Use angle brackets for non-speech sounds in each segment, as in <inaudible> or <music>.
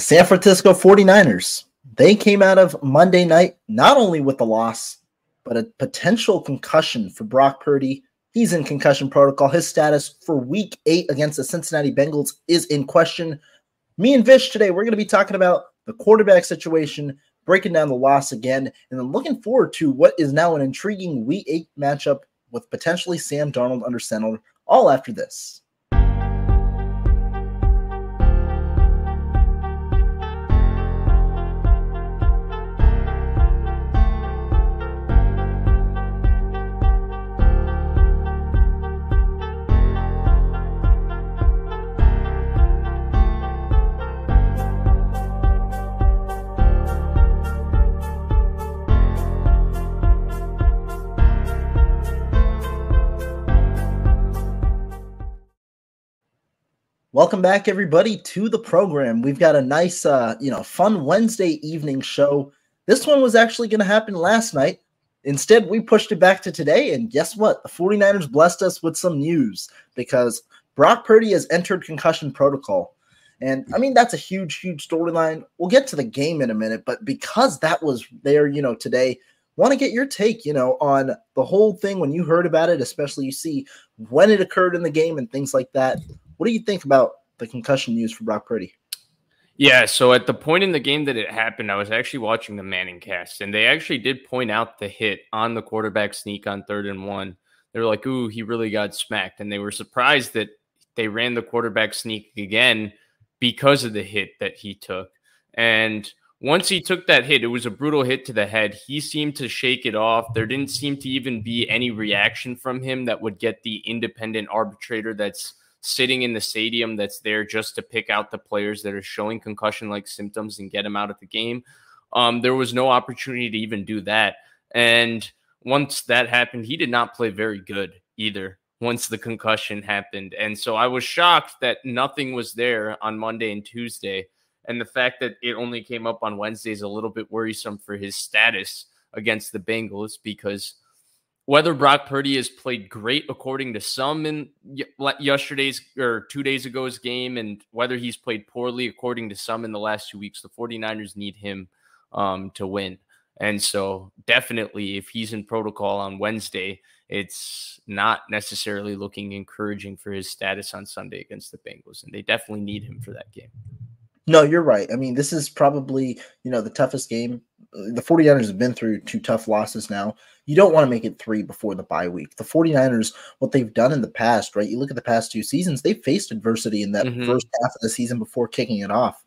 The San Francisco 49ers, they came out of Monday night not only with a loss, but a potential concussion for Brock Purdy. He's in concussion protocol. His status for week eight against the Cincinnati Bengals is in question. Me and Vish today, we're going to be talking about the quarterback situation, breaking down the loss again, and then looking forward to what is now an intriguing week eight matchup with potentially Sam Darnold under center, all after this. Welcome back, everybody, to the program. We've got a nice, uh, you know, fun Wednesday evening show. This one was actually going to happen last night. Instead, we pushed it back to today. And guess what? The 49ers blessed us with some news because Brock Purdy has entered concussion protocol. And I mean, that's a huge, huge storyline. We'll get to the game in a minute, but because that was there, you know, today, want to get your take, you know, on the whole thing when you heard about it, especially you see when it occurred in the game and things like that. What do you think about the concussion news for Brock Purdy? Yeah, so at the point in the game that it happened, I was actually watching the Manning cast, and they actually did point out the hit on the quarterback sneak on third and one. They were like, "Ooh, he really got smacked," and they were surprised that they ran the quarterback sneak again because of the hit that he took. And once he took that hit, it was a brutal hit to the head. He seemed to shake it off. There didn't seem to even be any reaction from him that would get the independent arbitrator that's sitting in the stadium that's there just to pick out the players that are showing concussion like symptoms and get them out of the game. Um, there was no opportunity to even do that. And once that happened, he did not play very good either once the concussion happened. And so I was shocked that nothing was there on Monday and Tuesday. And the fact that it only came up on Wednesday is a little bit worrisome for his status against the Bengals because whether Brock Purdy has played great according to some in yesterday's or two days ago's game, and whether he's played poorly according to some in the last two weeks, the 49ers need him um, to win. And so, definitely, if he's in protocol on Wednesday, it's not necessarily looking encouraging for his status on Sunday against the Bengals. And they definitely need him for that game. No, you're right. I mean, this is probably, you know, the toughest game. The 49ers have been through two tough losses now. You don't want to make it three before the bye week. The 49ers, what they've done in the past, right? You look at the past two seasons, they faced adversity in that mm-hmm. first half of the season before kicking it off.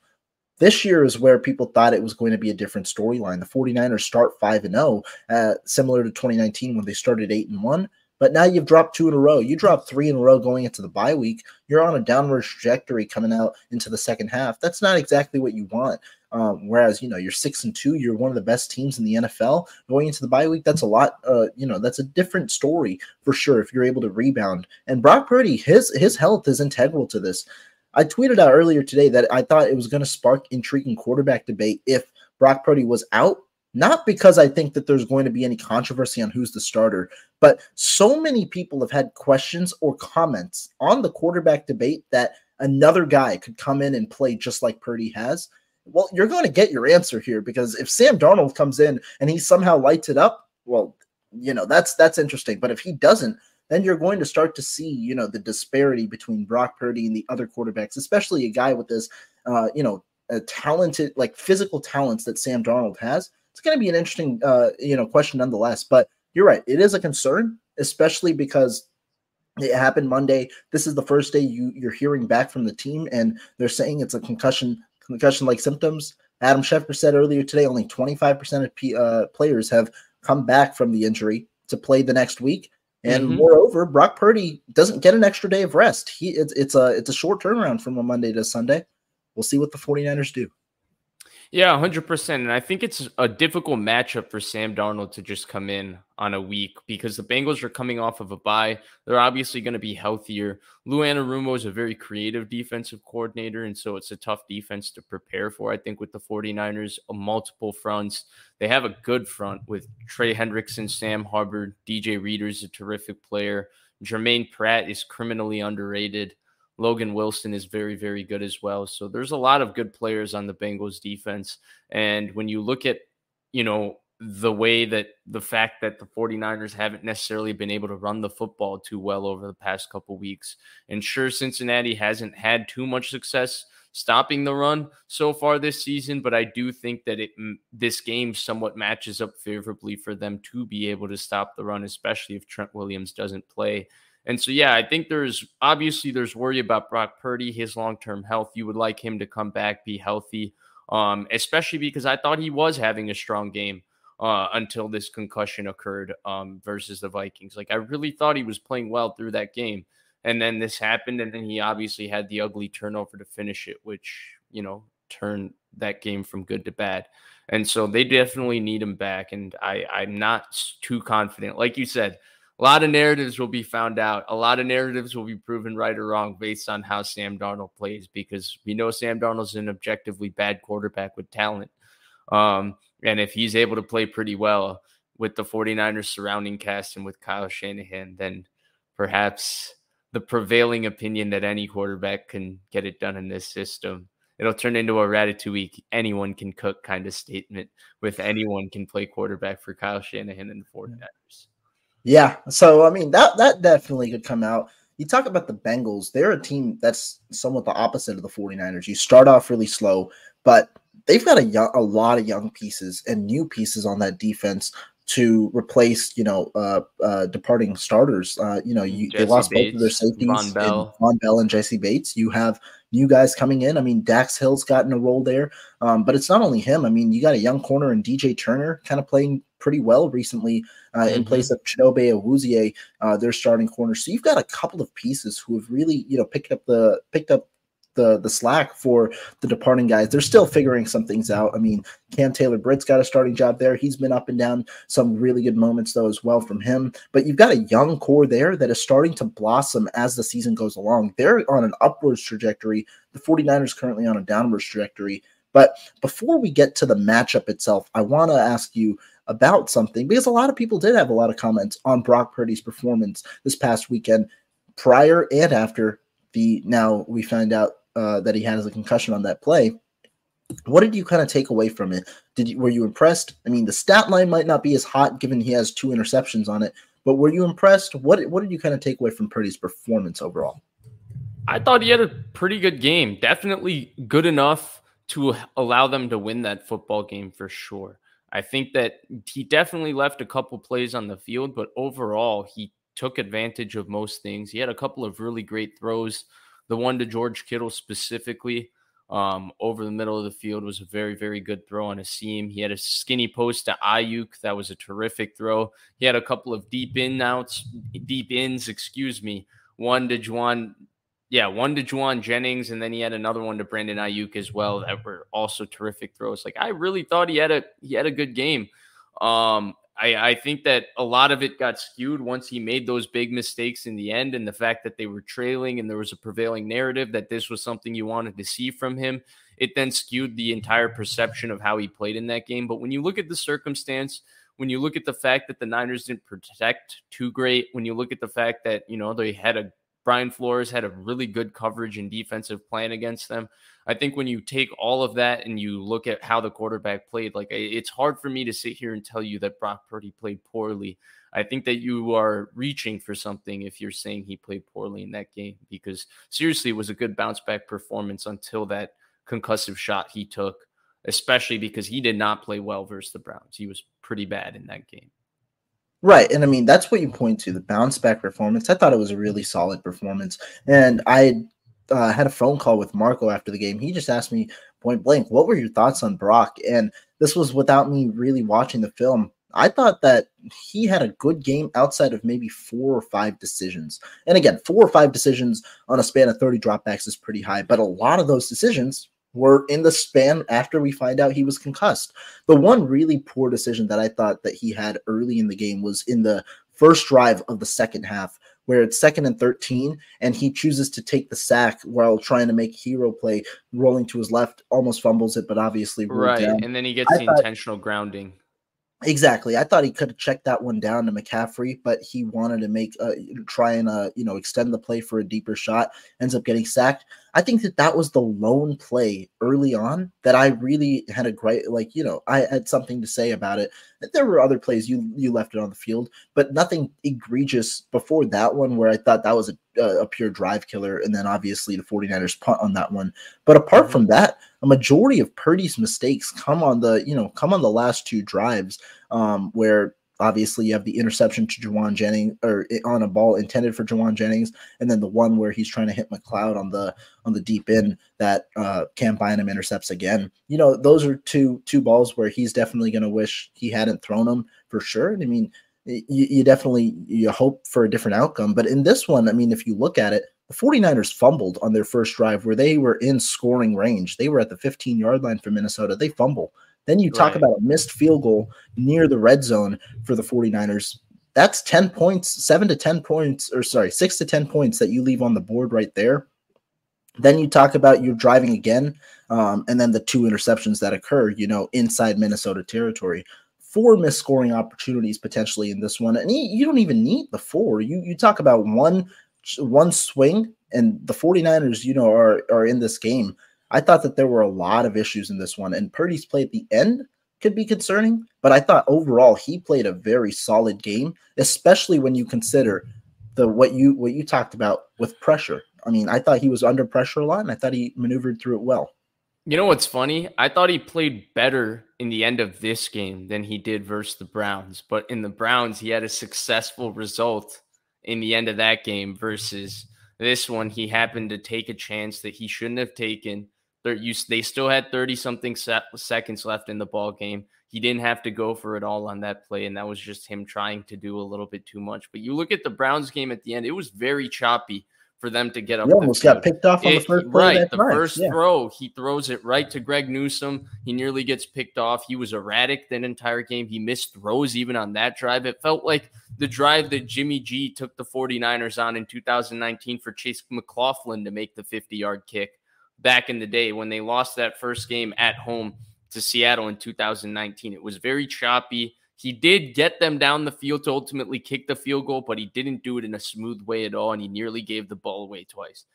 This year is where people thought it was going to be a different storyline. The 49ers start 5 and 0, uh, similar to 2019 when they started 8 and 1. But now you've dropped two in a row. You dropped three in a row going into the bye week. You're on a downward trajectory coming out into the second half. That's not exactly what you want. Um, whereas you know you're six and two, you're one of the best teams in the NFL going into the bye week. That's a lot. Uh, you know that's a different story for sure if you're able to rebound. And Brock Purdy, his his health is integral to this. I tweeted out earlier today that I thought it was going to spark intriguing quarterback debate if Brock Purdy was out. Not because I think that there's going to be any controversy on who's the starter, but so many people have had questions or comments on the quarterback debate that another guy could come in and play just like Purdy has. Well, you're going to get your answer here because if Sam Darnold comes in and he somehow lights it up, well, you know, that's that's interesting. But if he doesn't, then you're going to start to see, you know, the disparity between Brock Purdy and the other quarterbacks, especially a guy with this, uh, you know, talented, like physical talents that Sam Darnold has. It's going to be an interesting, uh, you know, question nonetheless. But you're right, it is a concern, especially because it happened Monday. This is the first day you you're hearing back from the team, and they're saying it's a concussion, concussion-like symptoms. Adam Schefter said earlier today, only 25% of P, uh, players have come back from the injury to play the next week. And mm-hmm. moreover, Brock Purdy doesn't get an extra day of rest. He it's, it's a it's a short turnaround from a Monday to Sunday. We'll see what the 49ers do. Yeah, 100%. And I think it's a difficult matchup for Sam Darnold to just come in on a week because the Bengals are coming off of a bye. They're obviously going to be healthier. Lou Anarumo is a very creative defensive coordinator, and so it's a tough defense to prepare for. I think with the 49ers, multiple fronts. They have a good front with Trey Hendrickson, Sam Hubbard, DJ Reader is a terrific player. Germaine Pratt is criminally underrated. Logan Wilson is very, very good as well. So there's a lot of good players on the Bengals defense. And when you look at, you know, the way that the fact that the 49ers haven't necessarily been able to run the football too well over the past couple weeks. And sure, Cincinnati hasn't had too much success stopping the run so far this season, but I do think that it this game somewhat matches up favorably for them to be able to stop the run, especially if Trent Williams doesn't play. And so, yeah, I think there's obviously there's worry about Brock Purdy, his long term health. You would like him to come back, be healthy, um, especially because I thought he was having a strong game uh, until this concussion occurred um, versus the Vikings. Like I really thought he was playing well through that game, and then this happened, and then he obviously had the ugly turnover to finish it, which you know turned that game from good to bad. And so they definitely need him back, and I I'm not too confident. Like you said a lot of narratives will be found out. A lot of narratives will be proven right or wrong based on how Sam Darnold plays because we know Sam Darnold's an objectively bad quarterback with talent. Um, and if he's able to play pretty well with the 49ers surrounding cast and with Kyle Shanahan, then perhaps the prevailing opinion that any quarterback can get it done in this system. It'll turn into a ratatouille, anyone can cook kind of statement with anyone can play quarterback for Kyle Shanahan and the 49ers. Yeah. So I mean that that definitely could come out. You talk about the Bengals, they're a team that's somewhat the opposite of the 49ers. You start off really slow, but they've got a young, a lot of young pieces and new pieces on that defense to replace, you know, uh, uh, departing starters. Uh, you know, you, they lost Bates, both of their safeties, Vonn Bell. Vonn Bell and Jessie Bates. You have new guys coming in. I mean, Dax Hill's gotten a role there, um, but it's not only him. I mean, you got a young corner and DJ Turner kind of playing pretty well recently uh, mm-hmm. in place of Chidobe Awuzie, uh, their starting corner. So you've got a couple of pieces who have really, you know, picked up the picked up the the slack for the departing guys. They're still figuring some things out. I mean, Cam Taylor Britt's got a starting job there. He's been up and down. Some really good moments though as well from him. But you've got a young core there that is starting to blossom as the season goes along. They're on an upwards trajectory. The 49ers currently on a downwards trajectory. But before we get to the matchup itself, I want to ask you about something because a lot of people did have a lot of comments on Brock Purdy's performance this past weekend, prior and after the now we find out uh, that he has a concussion on that play. What did you kind of take away from it? Did you were you impressed? I mean, the stat line might not be as hot given he has two interceptions on it, but were you impressed? What what did you kind of take away from Purdy's performance overall? I thought he had a pretty good game. Definitely good enough to allow them to win that football game for sure. I think that he definitely left a couple plays on the field, but overall, he took advantage of most things. He had a couple of really great throws. The one to George Kittle specifically um, over the middle of the field was a very, very good throw on a seam. He had a skinny post to Aiyuk That was a terrific throw. He had a couple of deep in outs, deep ins, excuse me. One to Jauan yeah, one to Jauan Jennings, and then he had another one to Brandon Aiyuk as well that were also terrific throws. Like I really thought he had a he had a good game. Um, I, I think that a lot of it got skewed once he made those big mistakes in the end, and the fact that they were trailing and there was a prevailing narrative that this was something you wanted to see from him. It then skewed the entire perception of how he played in that game. But when you look at the circumstance, when you look at the fact that the Niners didn't protect too great, when you look at the fact that, you know, they had a Brian Flores had a really good coverage and defensive plan against them. I think when you take all of that and you look at how the quarterback played, like it's hard for me to sit here and tell you that Brock Purdy played poorly. I think that you are reaching for something if you're saying he played poorly in that game because seriously, it was a good bounce back performance until that concussive shot he took, especially because he did not play well versus the Browns. He was pretty bad in that game. Right. And I mean, that's what you point to the bounce back performance. I thought it was a really solid performance. And I uh, had a phone call with Marco after the game. He just asked me point blank, what were your thoughts on Brock? And this was without me really watching the film. I thought that he had a good game outside of maybe four or five decisions. And again, four or five decisions on a span of 30 dropbacks is pretty high, but a lot of those decisions were in the span after we find out he was concussed. The one really poor decision that I thought that he had early in the game was in the first drive of the second half, where it's second and 13, and he chooses to take the sack while trying to make hero play, rolling to his left, almost fumbles it, but obviously right. Down. And then he gets I the thought, intentional grounding. Exactly. I thought he could have checked that one down to McCaffrey, but he wanted to make uh, try and uh, you know extend the play for a deeper shot. Ends up getting sacked. I think that that was the lone play early on that I really had a great like you know I had something to say about it. There were other plays you you left it on the field, but nothing egregious before that one where I thought that was a, a pure drive killer, and then obviously the 49ers punt on that one. But apart from that, a majority of Purdy's mistakes come on the you know come on the last two drives um, where Obviously, you have the interception to Jauan Jennings or on a ball intended for Jauan Jennings, and then the one where he's trying to hit McLeod on the on the deep end that uh, Cam Bynum intercepts again. You know, those are two two balls where he's definitely going to wish he hadn't thrown them for sure. And I mean, you, you definitely you hope for a different outcome, but in this one, I mean, if you look at it, the 49ers fumbled on their first drive where they were in scoring range. They were at the 15 yard line for Minnesota. They fumble. Then you talk right. about a missed field goal near the red zone for the 49ers. That's 10 points, seven to 10 points, or sorry, six to 10 points that you leave on the board right there. Then you talk about you're driving again, um, and then the two interceptions that occur, you know, inside Minnesota territory. Four missed scoring opportunities potentially in this one, and you don't even need the four. You you talk about one one swing, and the 49ers, you know, are are in this game I thought that there were a lot of issues in this one, and Purdy's play at the end could be concerning, but I thought overall he played a very solid game, especially when you consider the what you what you talked about with pressure. I mean, I thought he was under pressure a lot, and I thought he maneuvered through it well. You know what's funny? I thought he played better in the end of this game than he did versus the Browns. But in the Browns, he had a successful result in the end of that game versus this one. He happened to take a chance that he shouldn't have taken you, they still had 30 something seconds left in the ball game. He didn't have to go for it all on that play, and that was just him trying to do a little bit too much. But you look at the Browns game at the end; it was very choppy for them to get up. He almost got picked off on it, the first right. The first yeah. throw, he throws it right to Greg Newsome. He nearly gets picked off. He was erratic that entire game. He missed throws even on that drive. It felt like the drive that Jimmy G took the 49ers on in 2019 for Chase McLaughlin to make the 50 yard kick back in the day when they lost that first game at home to Seattle in 2019. It was very choppy. He did get them down the field to ultimately kick the field goal, but he didn't do it in a smooth way at all, and he nearly gave the ball away twice.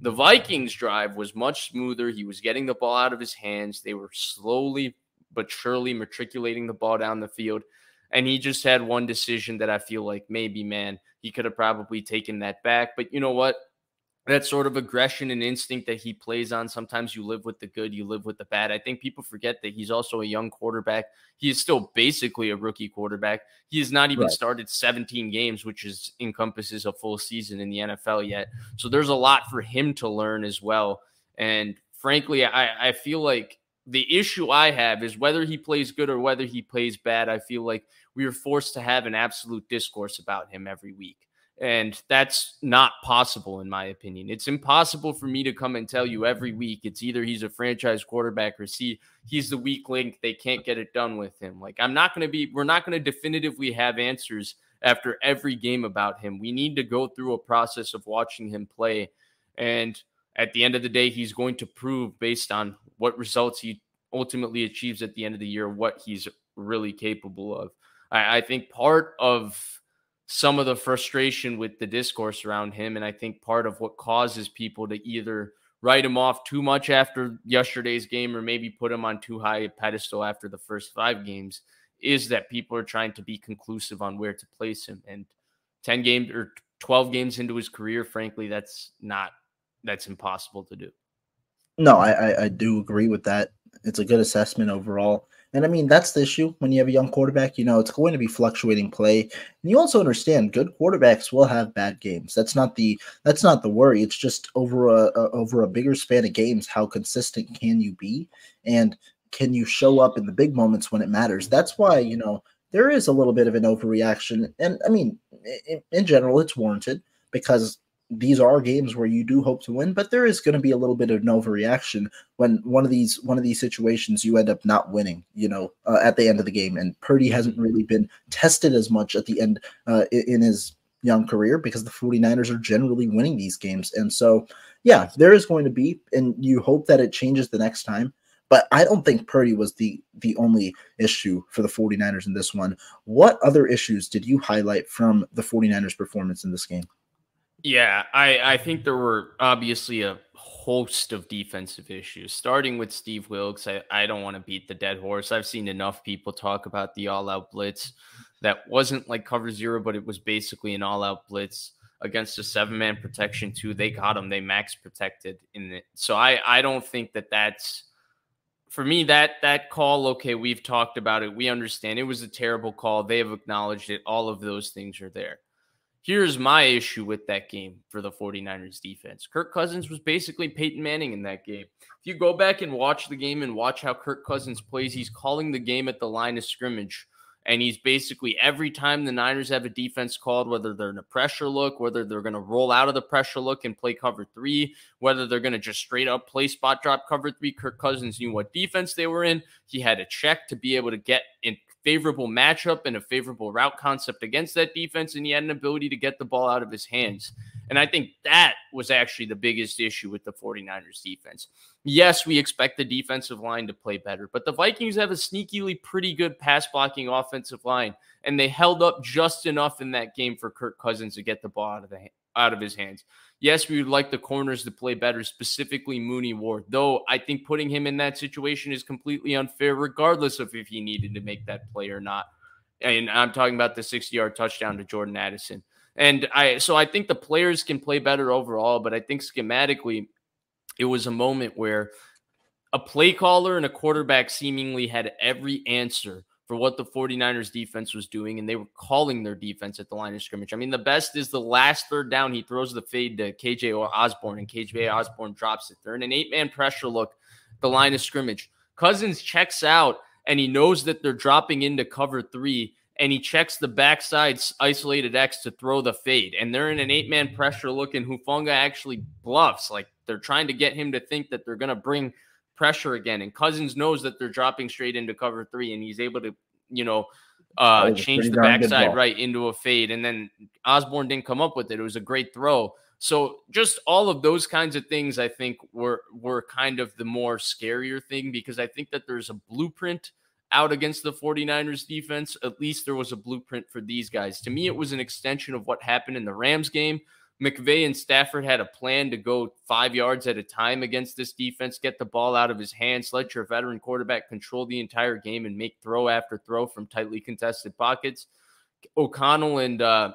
The Vikings drive was much smoother. He was getting the ball out of his hands. They were slowly but surely matriculating the ball down the field. And he just had one decision that I feel like maybe, man, he could have probably taken that back. But you know what? That sort of aggression and instinct that he plays on. Sometimes you live with the good, you live with the bad. I think people forget that he's also a young quarterback. He is still basically a rookie quarterback. He has not even right. started 17 games, which is encompasses a full season in the NFL yet. So there's a lot for him to learn as well. And frankly, I, I feel like the issue I have is whether he plays good or whether he plays bad. I feel like we are forced to have an absolute discourse about him every week. And that's not possible, in my opinion. It's impossible for me to come and tell you every week it's either he's a franchise quarterback or see he's the weak link. They can't get it done with him. Like, I'm not going to be, we're not going to definitively have answers after every game about him. We need to go through a process of watching him play. And at the end of the day, he's going to prove based on what results he ultimately achieves at the end of the year what he's really capable of. I, I think part of some of the frustration with the discourse around him, and I think part of what causes people to either write him off too much after yesterday's game or maybe put him on too high a pedestal after the first five games is that people are trying to be conclusive on where to place him. And 10 games or 12 games into his career, frankly, that's not that's impossible to do. No, I, I, I do agree with that. It's a good assessment overall. And I mean, that's the issue when you have a young quarterback. You know, it's going to be fluctuating play. And you also understand good quarterbacks will have bad games. That's not the that's not the worry. It's just over a, a over a bigger span of games, how consistent can you be? And can you show up in the big moments when it matters? That's why, you know, there is a little bit of an overreaction. And I mean, in, in general, it's warranted because these are games where you do hope to win, but there is going to be a little bit of an overreaction when one of these one of these situations you end up not winning, you know, uh, at the end of the game. And Purdy hasn't mm-hmm. really been tested as much at the end uh, in his young career because the 49ers are generally winning these games. And so, yeah, there is going to be, and you hope that it changes the next time. But I don't think Purdy was the the only issue for the 49ers in this one. What other issues did you highlight from the 49ers performance in this game? Yeah, I, I think there were obviously a host of defensive issues, starting with Steve Wilks. I, I don't want to beat the dead horse. I've seen enough people talk about the all out blitz that wasn't like cover zero, but it was basically an all out blitz against a seven man protection too. They got him. They max protected in it. So I, I don't think that that's for me that that call. Okay, we've talked about it. We understand it was a terrible call. They have acknowledged it. All of those things are there. Here's my issue with that game for the 49ers defense. Kirk Cousins was basically Peyton Manning in that game. If you go back and watch the game and watch how Kirk Cousins plays, he's calling the game at the line of scrimmage. And he's basically every time the Niners have a defense called, whether they're in a pressure look, whether they're going to roll out of the pressure look and play cover three, whether they're going to just straight up play spot drop cover three, Kirk Cousins knew what defense they were in. He had a check to be able to get in favorable matchup and a favorable route concept against that defense, and he had an ability to get the ball out of his hands. And I think that was actually the biggest issue with the 49ers defense. Yes, we expect the defensive line to play better, but the Vikings have a sneakily pretty good pass blocking offensive line, and they held up just enough in that game for Kirk Cousins to get the ball out of the out of his hands. Yes, we would like the corners to play better, specifically Mooney Ward, though I think putting him in that situation is completely unfair, regardless of if he needed to make that play or not. And I'm talking about the 60 yard touchdown to Jordan Addison. And I, so I think the players can play better overall, but I think schematically, it was a moment where a play caller and a quarterback seemingly had every answer for what the 49ers defense was doing, and they were calling their defense at the line of scrimmage. I mean, the best is the last third down. He throws the fade to KJ Osborne, and KJ mm-hmm. Osborne drops it. They're in an eight man pressure look, the line of scrimmage. Cousins checks out, and he knows that they're dropping into cover three, and he checks the backside isolated X to throw the fade. And they're in an eight man pressure look, and Hufanga actually bluffs. Like they're trying to get him to think that they're going to bring pressure again. And Cousins knows that they're dropping straight into cover three, and he's able to, you know, uh, change the backside right into a fade. And then Osborne didn't come up with it. It was a great throw. So just all of those kinds of things, I think were were kind of the more scarier thing because I think that there's a blueprint out against the 49ers defense. At least there was a blueprint for these guys. To me, it was an extension of what happened in the Rams game McVay and Stafford had a plan to go five yards at a time against this defense, get the ball out of his hands, let your veteran quarterback control the entire game and make throw after throw from tightly contested pockets. O'Connell and uh,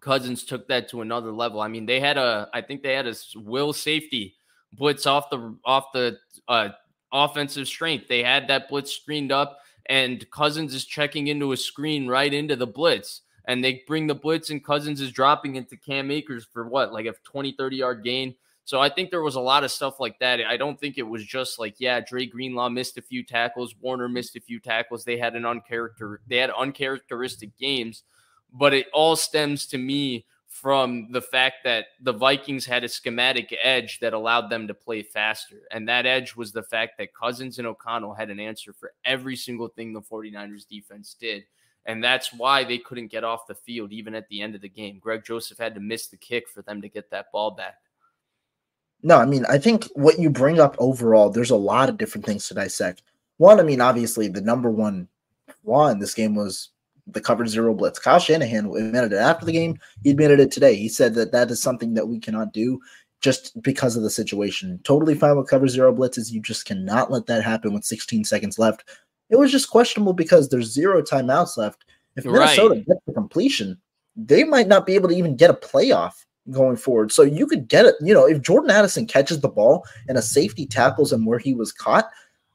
Cousins took that to another level. I mean, they had a, I think they had a will safety blitz off the off the uh, offensive strength. They had that blitz screened up, and Cousins is checking into a screen right into the blitz and they bring the blitz and Cousins is dropping into Cam Akers for what, like a 20, 30 yard gain. So I think there was a lot of stuff like that. I don't think it was just like, yeah, Dre Greenlaw missed a few tackles, Warner missed a few tackles. They had an uncharacter, they had uncharacteristic games, but it all stems to me from the fact that the Vikings had a schematic edge that allowed them to play faster. And that edge was the fact that Cousins and O'Connell had an answer for every single thing the 49ers defense did. And that's why they couldn't get off the field even at the end of the game. Greg Joseph had to miss the kick for them to get that ball back. No, I mean, I think what you bring up overall, there's a lot of different things to dissect. One, I mean, obviously, the number one in this game was the cover zero blitz. Kyle Shanahan admitted it after the game. He admitted it today. He said that that is something that we cannot do just because of the situation. Totally fine with cover zero blitzes. You just cannot let that happen with 16 seconds left. It was just questionable because there's zero timeouts left. If Minnesota right. gets the completion, they might not be able to even get a playoff going forward. So you could get it, you know, if Jordan Addison catches the ball and a safety tackles him where he was caught,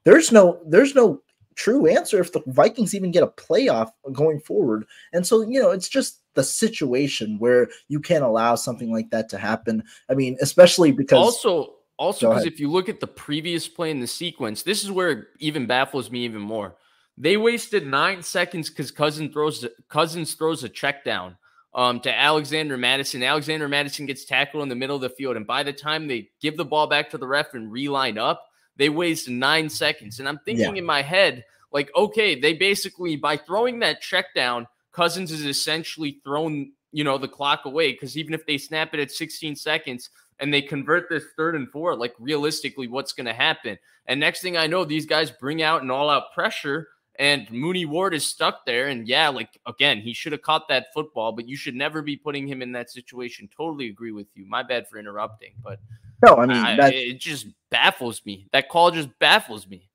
there's no there's no true answer if the Vikings even get a playoff going forward. And so, you know, it's just the situation where you can't allow something like that to happen. I mean, especially because also also because if you look at the previous play in the sequence, this is where it even baffles me even more. They wasted nine seconds because Cousins throws Cousins throws a check down um, to Alexander Mattison. Alexander Mattison gets tackled in the middle of the field, and by the time they give the ball back to the ref and reline up, they waste nine seconds. And I'm thinking yeah. in my head, like, okay, they basically, by throwing that check down, Cousins is essentially thrown, you know, the clock away. Because even if they snap it at 16 seconds and they convert this third and four, like realistically, what's going to happen? And next thing I know, these guys bring out an all out pressure and Mooney Ward is stuck there. And yeah, like again, he should have caught that football, but you should never be putting him in that situation. Totally agree with you. My bad for interrupting, but no, I mean I, it just baffles me. That call just baffles me.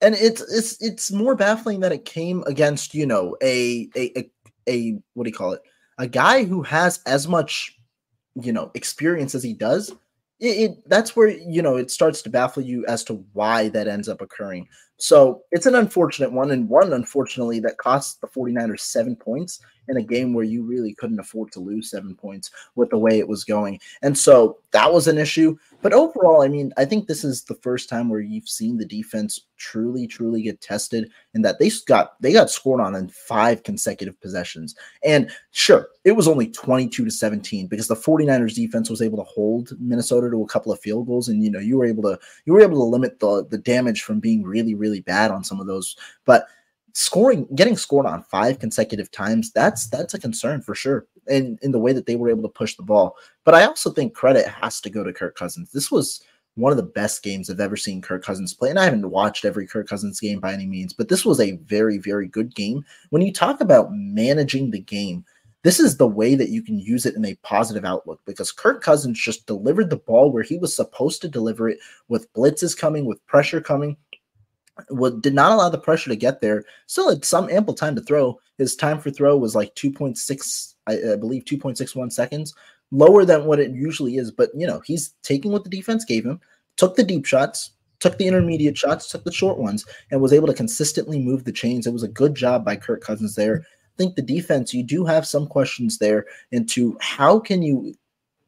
And it's it's it's more baffling that it came against you know a a a, a what do you call it a guy who has as much you know experience as he does. It, it that's where you know it starts to baffle you as to why that ends up occurring. So it's an unfortunate one, and one unfortunately that cost the 49ers seven points in a game where you really couldn't afford to lose seven points with the way it was going. And so that was an issue. But overall, I mean, I think this is the first time where you've seen the defense truly, truly get tested in that they got they got scored on in five consecutive possessions. And sure, it was only 22 to 17 because the 49ers defense was able to hold Minnesota to a couple of field goals. And you know, you were able to you were able to limit the the damage from being really, really bad on some of those. But scoring getting scored on five consecutive times that's that's a concern for sure in in the way that they were able to push the ball but i also think credit has to go to kirk cousins this was one of the best games i've ever seen kirk cousins play and i haven't watched every kirk cousins game by any means but this was a very very good game when you talk about managing the game this is the way that you can use it in a positive outlook because Kirk Cousins just delivered the ball where he was supposed to deliver it with blitzes coming, with pressure coming, what did not allow the pressure to get there. Still had some ample time to throw. His time for throw was like 2.6, I, I believe 2.61 seconds, lower than what it usually is. But you know, he's taking what the defense gave him, took the deep shots, took the intermediate shots, took the short ones, and was able to consistently move the chains. It was a good job by Kirk Cousins there. I think the defense, you do have some questions there into how can you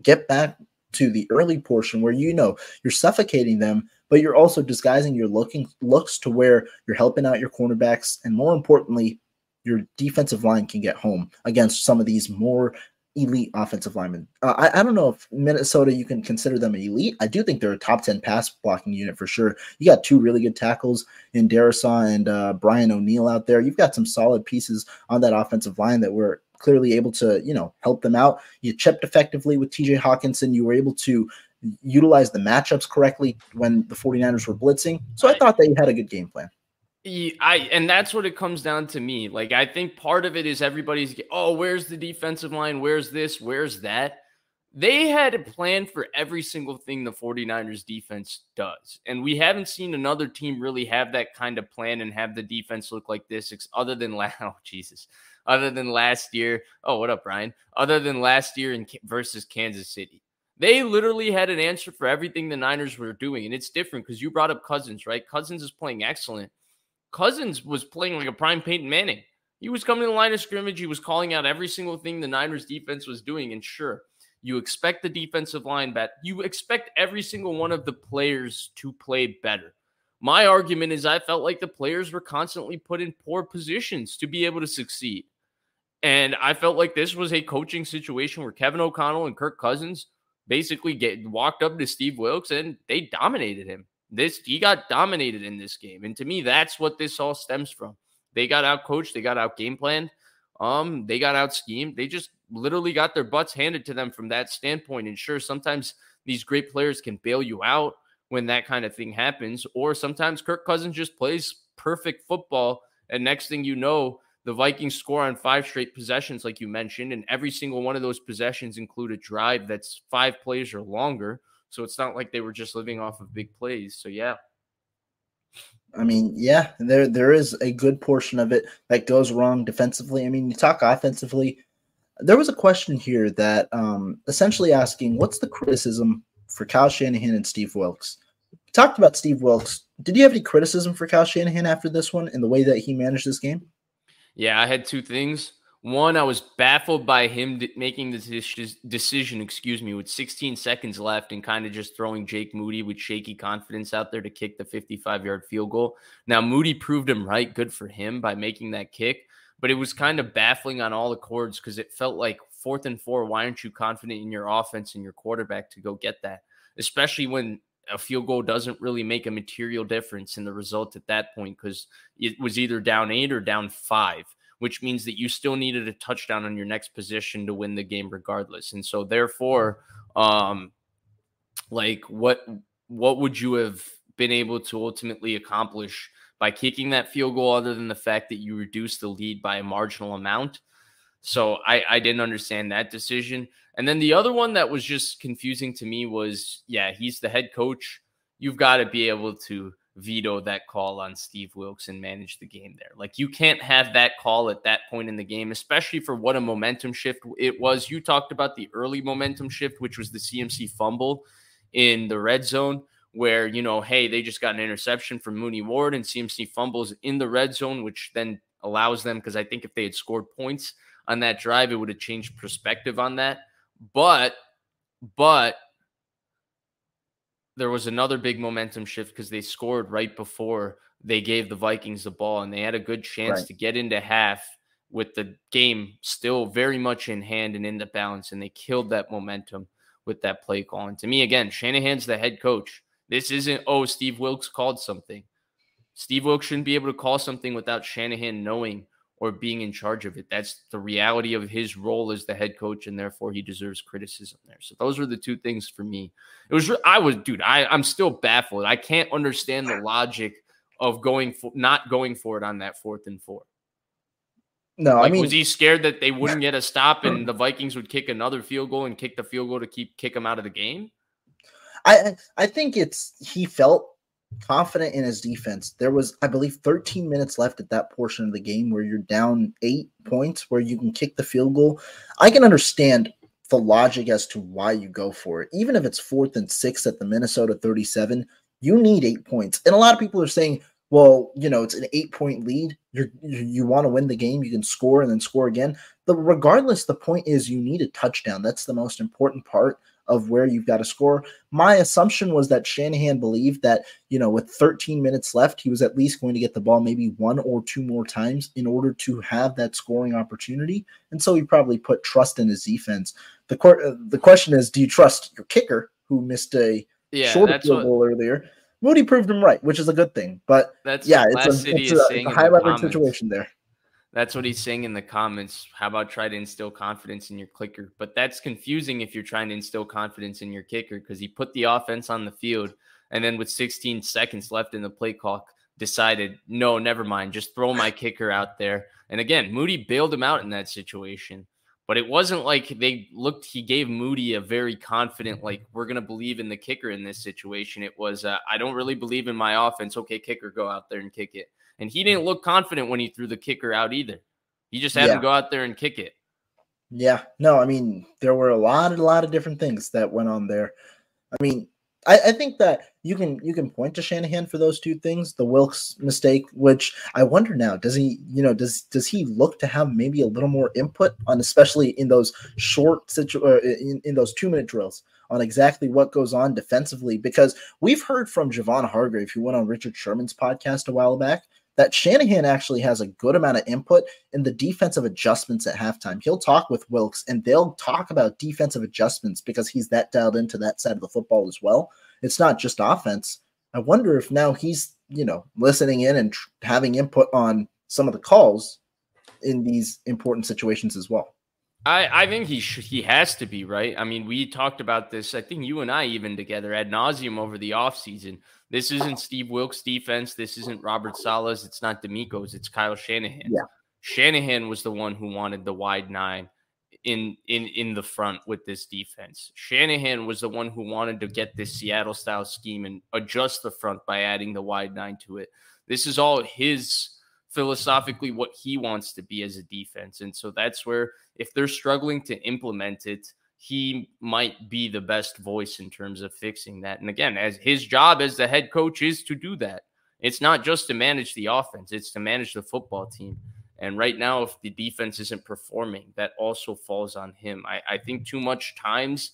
get back to the early portion where you know you're suffocating them but you're also disguising your looking looks to where you're helping out your cornerbacks, and more importantly, your defensive line can get home against some of these more elite offensive linemen. Uh, I, I don't know if Minnesota you can consider them elite. I do think they're a top 10 pass blocking unit for sure. You got two really good tackles in Darrisaw and uh, Brian O'Neill out there. You've got some solid pieces on that offensive line that were clearly able to, you know, help them out. You chipped effectively with TJ Hockenson. You were able to utilized the matchups correctly when the 49ers were blitzing. So I thought they had a good game plan. I and that's what it comes down to me. Like I think part of it is everybody's oh, where's the defensive line? Where's this? Where's that? They had a plan for every single thing the 49ers defense does. And we haven't seen another team really have that kind of plan and have the defense look like this other than last <laughs> oh Jesus. Other than last year. Oh, what up, Brian? Other than last year in versus Kansas City. They literally had an answer for everything the Niners were doing. And it's different because you brought up Cousins, right? Cousins is playing excellent. Cousins was playing like a prime Peyton Manning. He was coming to the line of scrimmage. He was calling out every single thing the Niners defense was doing. And sure, you expect the defensive line bet. You expect every single one of the players to play better. My argument is I felt like the players were constantly put in poor positions to be able to succeed. And I felt like this was a coaching situation where Kevin O'Connell and Kirk Cousins basically get walked up to Steve Wilks and they dominated him. This he got dominated in this game. And to me, that's what this all stems from. They got out coached, they got out game planned, um, they got out schemed. They just literally got their butts handed to them from that standpoint. And sure, sometimes these great players can bail you out when that kind of thing happens, or sometimes Kirk Cousins just plays perfect football. And next thing you know, the Vikings score on five straight possessions, like you mentioned, and every single one of those possessions include a drive that's five plays or longer. So it's not like they were just living off of big plays. So yeah. I mean, yeah, there there is a good portion of it that goes wrong defensively. I mean, you talk offensively. There was a question here that um, essentially asking, what's the criticism for Kyle Shanahan and Steve Wilks? We talked about Steve Wilks. Did you have any criticism for Kyle Shanahan after this one and the way that he managed this game? Yeah, I had two things. One, I was baffled by him making this decision, excuse me, with 16 seconds left and kind of just throwing Jake Moody with shaky confidence out there to kick the 55 yard field goal. Now, Moody proved him right. Good for him by making that kick. But it was kind of baffling on all the chords because it felt like fourth and four. Why aren't you confident in your offense and your quarterback to go get that? Especially when a field goal doesn't really make a material difference in the result at that point because it was either down eight or down five which means that you still needed a touchdown on your next position to win the game regardless. And so therefore, um like what what would you have been able to ultimately accomplish by kicking that field goal other than the fact that you reduced the lead by a marginal amount? So I, I didn't understand that decision. And then the other one that was just confusing to me was yeah, he's the head coach. You've got to be able to veto that call on Steve Wilks and manage the game there. Like you can't have that call at that point in the game, especially for what a momentum shift it was. You talked about the early momentum shift, which was the CMC fumble in the red zone, where, you know, hey, they just got an interception from Mooney Ward and CMC fumbles in the red zone, which then allows them, because I think if they had scored points on that drive, it would have changed perspective on that. But, but there was another big momentum shift because they scored right before they gave the Vikings the ball, and they had a good chance right. to get into half with the game still very much in hand and in the balance, and they killed that momentum with that play call. And to me, again, Shanahan's the head coach. This isn't, oh, Steve Wilks called something. Steve Wilks shouldn't be able to call something without Shanahan knowing or being in charge of it. That's the reality of his role as the head coach, and therefore he deserves criticism there. So those are the two things for me. It was I was dude, I I'm still baffled. I can't understand the logic of going for not going for it on that fourth and four. No, like, I mean, was he scared that they wouldn't get a stop and the Vikings would kick another field goal and kick the field goal to keep kick him out of the game? I I think it's he felt confident in his defense. There was, I believe, 13 minutes left at that portion of the game where you're down eight points, where you can kick the field goal. I can understand the logic as to why you go for it. Even if it's fourth and six at the Minnesota 37, you need eight points. And a lot of people are saying, well, you know, it's an eight point lead. You're, you you want to win the game. You can score and then score again. But regardless, the point is you need a touchdown. That's the most important part of where you've got to score. My assumption was that Shanahan believed that, you know, with 13 minutes left, he was at least going to get the ball maybe one or two more times in order to have that scoring opportunity. And so he probably put trust in his defense. The court, uh, the question is, do you trust your kicker who missed a yeah, short field goal earlier? Moody proved him right, which is a good thing. But that's yeah, it's a, it's a, it's a high leverage situation there. That's what he's saying in the comments. How about try to instill confidence in your kicker? But that's confusing if you're trying to instill confidence in your kicker because he put the offense on the field and then with 16 seconds left in the play clock decided, no, never mind, just throw my kicker out there. And again, Moody bailed him out in that situation. But it wasn't like they looked, he gave Moody a very confident, like, we're going to believe in the kicker in this situation. It was, uh, I don't really believe in my offense. Okay, kicker, go out there and kick it. And he didn't look confident when he threw the kicker out either. He just had yeah. to go out there and kick it. Yeah, no, I mean, there were a lot, a lot of different things that went on there. I mean, I, I, think that you can you can point to Shanahan for those two things. The Wilks mistake, which I wonder now, does he you know does does he look to have maybe a little more input on, especially in those short situ uh, in, in those two minute drills on exactly what goes on defensively? Because we've heard from Javon Hargrave, who went on Richard Sherman's podcast a while back, that Shanahan actually has a good amount of input in the defensive adjustments at halftime. He'll talk with Wilks and they'll talk about defensive adjustments because he's that dialed into that side of the football as well. It's not just offense. I wonder if now he's, you know, listening in and tr- having input on some of the calls in these important situations as well. I, I think he sh- he has to be right. I mean, we talked about this. I think you and I even together ad nauseum over the offseason. This isn't Steve Wilks' defense. This isn't Robert Saleh's. It's not DeMeco's. It's Kyle Shanahan. Yeah. Shanahan was the one who wanted the wide nine in in in the front with this defense. Shanahan was the one who wanted to get this Seattle style scheme and adjust the front by adding the wide nine to it. This is all his philosophically what he wants to be as a defense. And so that's where if they're struggling to implement it, he might be the best voice in terms of fixing that. And again, as his job as the head coach is to do that. It's not just to manage the offense, it's to manage the football team. And right now, if the defense isn't performing, that also falls on him. I, I think too much times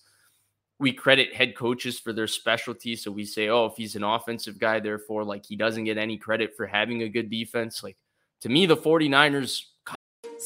we credit head coaches for their specialty. So we say, oh, if he's an offensive guy, therefore, like he doesn't get any credit for having a good defense. Like to me, the 49ers.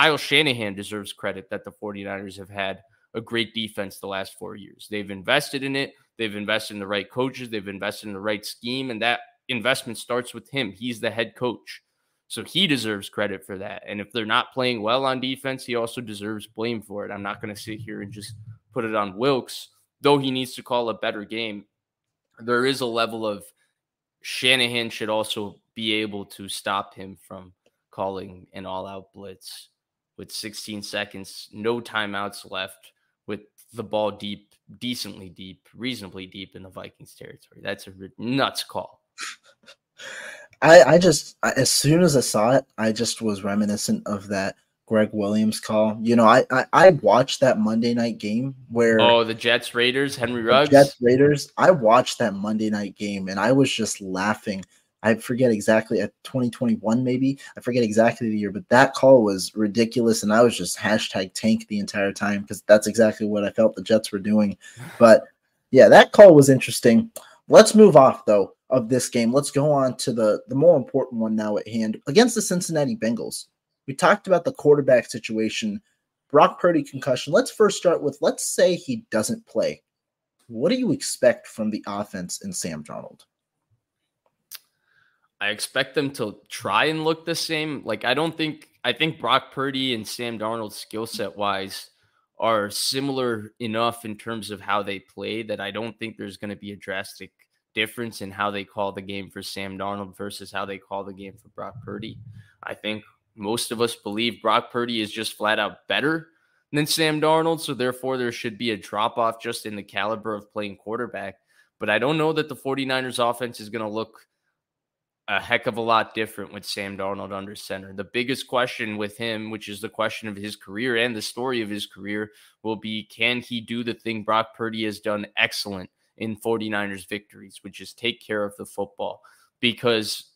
Kyle Shanahan deserves credit that the 49ers have had a great defense the last four years. They've invested in it, they've invested in the right coaches, they've invested in the right scheme, and that investment starts with him. He's the head coach. So he deserves credit for that. And if they're not playing well on defense, he also deserves blame for it. I'm not going to sit here and just put it on Wilks, though he needs to call a better game. There is a level of Shanahan should also be able to stop him from calling an all out blitz with 16 seconds, no timeouts left, with the ball deep, decently deep, reasonably deep in the Vikings territory. That's a nuts call. I, I just, as soon as I saw it, I just was reminiscent of that Gregg Williams call. You know, I, I, I watched that Monday night game where oh the Jets Raiders Henry Ruggs Jets Raiders. I watched that Monday night game and I was just laughing I forget exactly at 2021, maybe. I forget exactly the year, but that call was ridiculous. And I was just hashtag tank the entire time because that's exactly what I felt the Jets were doing. <laughs> But yeah, that call was interesting. Let's move off though of this game. Let's go on to the, the more important one now at hand against the Cincinnati Bengals. We talked about the quarterback situation, Brock Purdy concussion. Let's first start with let's say he doesn't play. What do you expect from the offense in Sam Darnold? I expect them to try and look the same. Like I don't think I think Brock Purdy and Sam Darnold skill set wise are similar enough in terms of how they play that I don't think there's going to be a drastic difference in how they call the game for Sam Darnold versus how they call the game for Brock Purdy. I think most of us believe Brock Purdy is just flat out better than Sam Darnold, so therefore there should be a drop off just in the caliber of playing quarterback. But I don't know that the 49ers offense is going to look a heck of a lot different with Sam Darnold under center. The biggest question with him, which is the question of his career and the story of his career, will be can he do the thing Brock Purdy has done excellent in 49ers victories, which is take care of the football? Because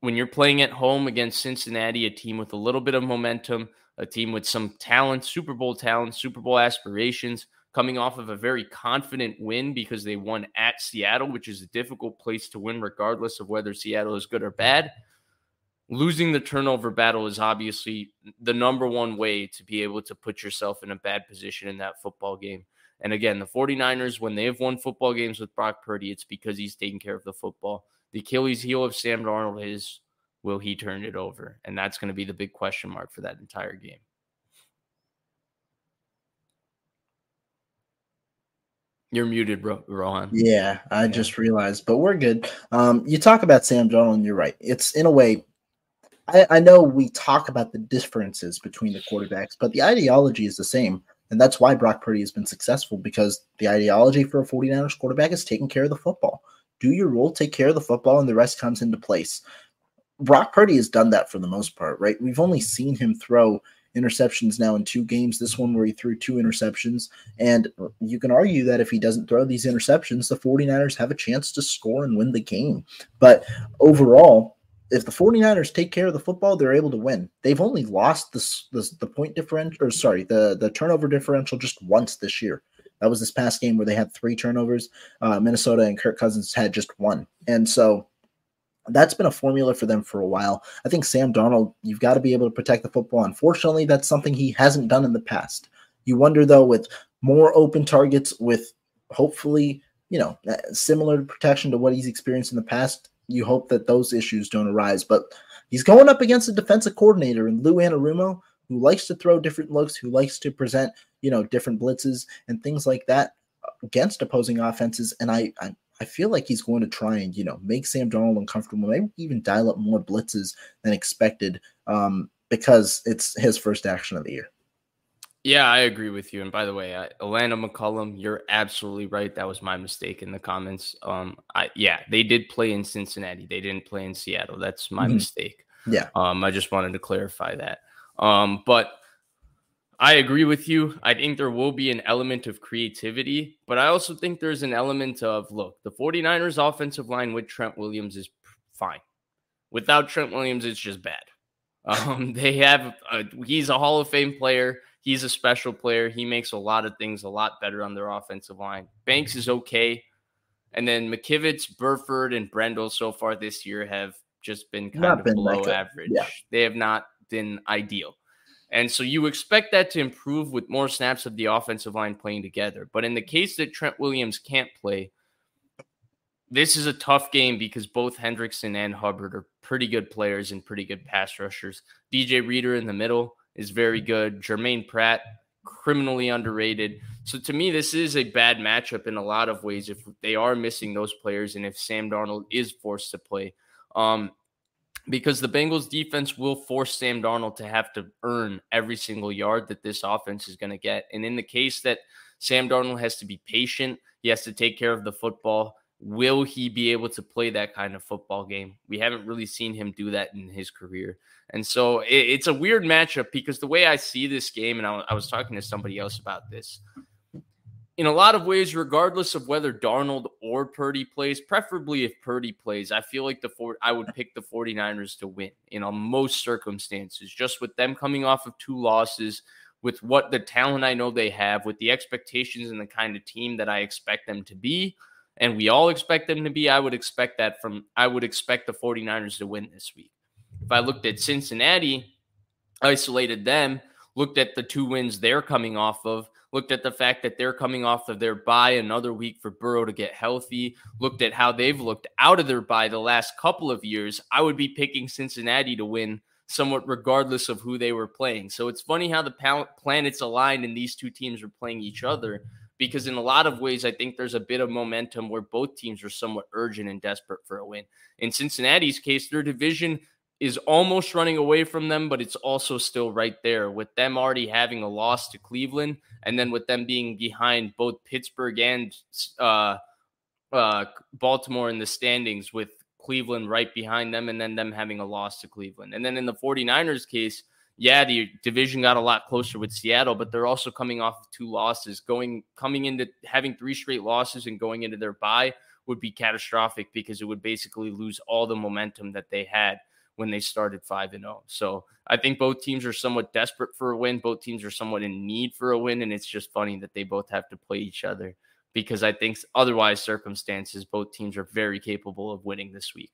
when you're playing at home against Cincinnati, a team with a little bit of momentum, a team with some talent, Super Bowl talent, Super Bowl aspirations, coming off of a very confident win because they won at Seattle, which is a difficult place to win, regardless of whether Seattle is good or bad. Losing the turnover battle is obviously the number one way to be able to put yourself in a bad position in that football game. And again, the 49ers, when they have won football games with Brock Purdy, it's because he's taking care of the football. The Achilles heel of Sam Darnold is will he turn it over? And that's going to be the big question mark for that entire game. You're muted, bro, Rohan. Yeah, I yeah. just realized, but we're good. Um, you talk about Sam Darnold, and you're right. It's in a way, I, I know we talk about the differences between the quarterbacks, but the ideology is the same. And that's why Brock Purdy has been successful because the ideology for a 49ers quarterback is taking care of the football. Do your role, take care of the football, and the rest comes into place. Brock Purdy has done that for the most part, right? We've only seen him throw interceptions now in two games. This one where he threw two interceptions. And you can argue that if he doesn't throw these interceptions, the 49ers have a chance to score and win the game. But overall, if the 49ers take care of the football, they're able to win. They've only lost this, this the point differential, or sorry, the, the turnover differential just once this year. That was this past game where they had three turnovers. Uh, Minnesota and Kirk Cousins had just one. And so that's been a formula for them for a while. I think Sam Darnold, you've got to be able to protect the football. Unfortunately, that's something he hasn't done in the past. You wonder though, with more open targets, with hopefully, you know, eh, similar protection to what he's experienced in the past, you hope that those issues don't arise. But he's going up against a defensive coordinator in Lou Anarumo, who likes to throw different looks, who likes to present, you know, different blitzes and things like that uh, against opposing offenses. And I, I I feel like he's going to try and you know make Sam Darnold uncomfortable, maybe even dial up more blitzes than expected, um, because it's his first action of the year. Yeah, I agree with you. And by the way, I, Alana McCullum, you're absolutely right. That was my mistake in the comments. Um, I yeah, they did play in Cincinnati. They didn't play in Seattle. That's my mm-hmm. mistake. Yeah. Um, I just wanted to clarify that. Um, but I agree with you. I think there will be an element of creativity, but I also think there's an element of look, the 49ers offensive line with Trent Williams is fine. Without Trent Williams, it's just bad. <laughs> Um, they have a, he's a Hall of Fame player. He's a special player. He makes a lot of things a lot better on their offensive line. Banks is okay. And then McKivitz, Burford, and Brendel so far this year have just been kind not of been below like average. Yeah. They have not been ideal. And so you expect that to improve with more snaps of the offensive line playing together. But in the case that Trent Williams can't play, this is a tough game because both Hendrickson and Hubbard are pretty good players and pretty good pass rushers. DJ Reader in the middle is very good. Germaine Pratt, criminally underrated. So to me, this is a bad matchup in a lot of ways if they are missing those players and if Sam Darnold is forced to play. Um, because the Bengals defense will force Sam Darnold to have to earn every single yard that this offense is going to get. And in the case that Sam Darnold has to be patient, he has to take care of the football. Will he be able to play that kind of football game? We haven't really seen him do that in his career. And so it, it's a weird matchup because the way I see this game, and I, I was talking to somebody else about this, in a lot of ways, regardless of whether Darnold or Purdy plays, preferably if Purdy plays, I feel like the four, I would pick the 49ers to win in most circumstances, just with them coming off of two losses, with what the talent I know they have, with the expectations and the kind of team that I expect them to be, and we all expect them to be, I would expect that from I would expect the 49ers to win this week. If I looked at Cincinnati, isolated them, looked at the two wins they're coming off of, looked at the fact that they're coming off of their bye another week for Burrow to get healthy, looked at how they've looked out of their bye the last couple of years, I would be picking Cincinnati to win somewhat regardless of who they were playing. So it's funny how the planets aligned and these two teams are playing each other because in a lot of ways I think there's a bit of momentum where both teams are somewhat urgent and desperate for a win. In Cincinnati's case, their division is almost running away from them, but it's also still right there with them already having a loss to Cleveland, and then with them being behind both Pittsburgh and uh, uh, Baltimore in the standings, with Cleveland right behind them, and then them having a loss to Cleveland. And then in the 49ers case, yeah, the division got a lot closer with Seattle, but they're also coming off of two losses, going coming into having three straight losses and going into their bye would be catastrophic because it would basically lose all the momentum that they had when they started 5 and 0. So I think both teams are somewhat desperate for a win. Both teams are somewhat in need for a win. And it's just funny that they both have to play each other because I think otherwise circumstances, both teams are very capable of winning this week.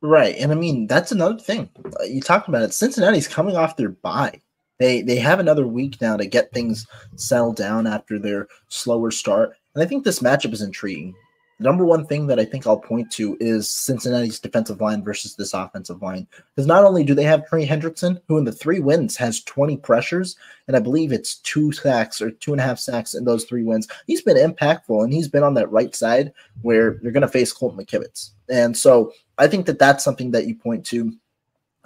Right. And I mean, that's another thing. Uh, you talked about it. Cincinnati's coming off their bye. They they have another week now to get things settled down after their slower start. And I think this matchup is intriguing number one thing that I think I'll point to is Cincinnati's defensive line versus this offensive line. Because not only do they have Trey Hendrickson, who in the three wins has 20 pressures, and I believe it's two sacks or two and a half sacks in those three wins. He's been impactful and he's been on that right side where you're going to face Colt McKivitz. And so I think that that's something that you point to.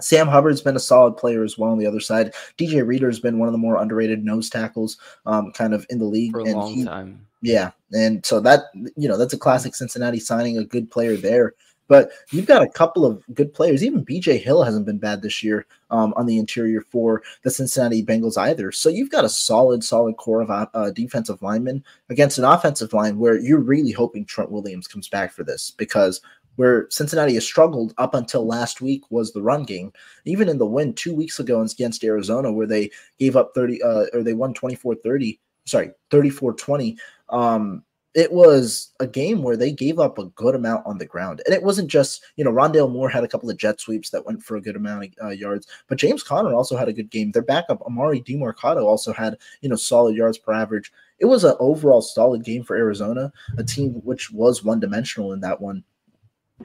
Sam Hubbard's been a solid player as well on the other side. DJ Reader's been one of the more underrated nose tackles, um, kind of in the league for a long time yeah, and so that you know that's a classic Cincinnati signing, a good player there. But you've got a couple of good players. Even BJ Hill hasn't been bad this year um, on the interior for the Cincinnati Bengals either. So you've got a solid, solid core of uh, defensive linemen against an offensive line where you're really hoping Trent Williams comes back for this because where Cincinnati has struggled up until last week was the run game. Even in the win two weeks ago against Arizona, where they gave up 30 uh, or they won 24 30, sorry, 34 20. Um, it was a game where they gave up a good amount on the ground. And it wasn't just, you know, Rondale Moore had a couple of jet sweeps that went for a good amount of uh, yards, but James Conner also had a good game. Their backup, Emari Demercado, also had, you know, solid yards per average. It was an overall solid game for Arizona, a team which was one dimensional in that one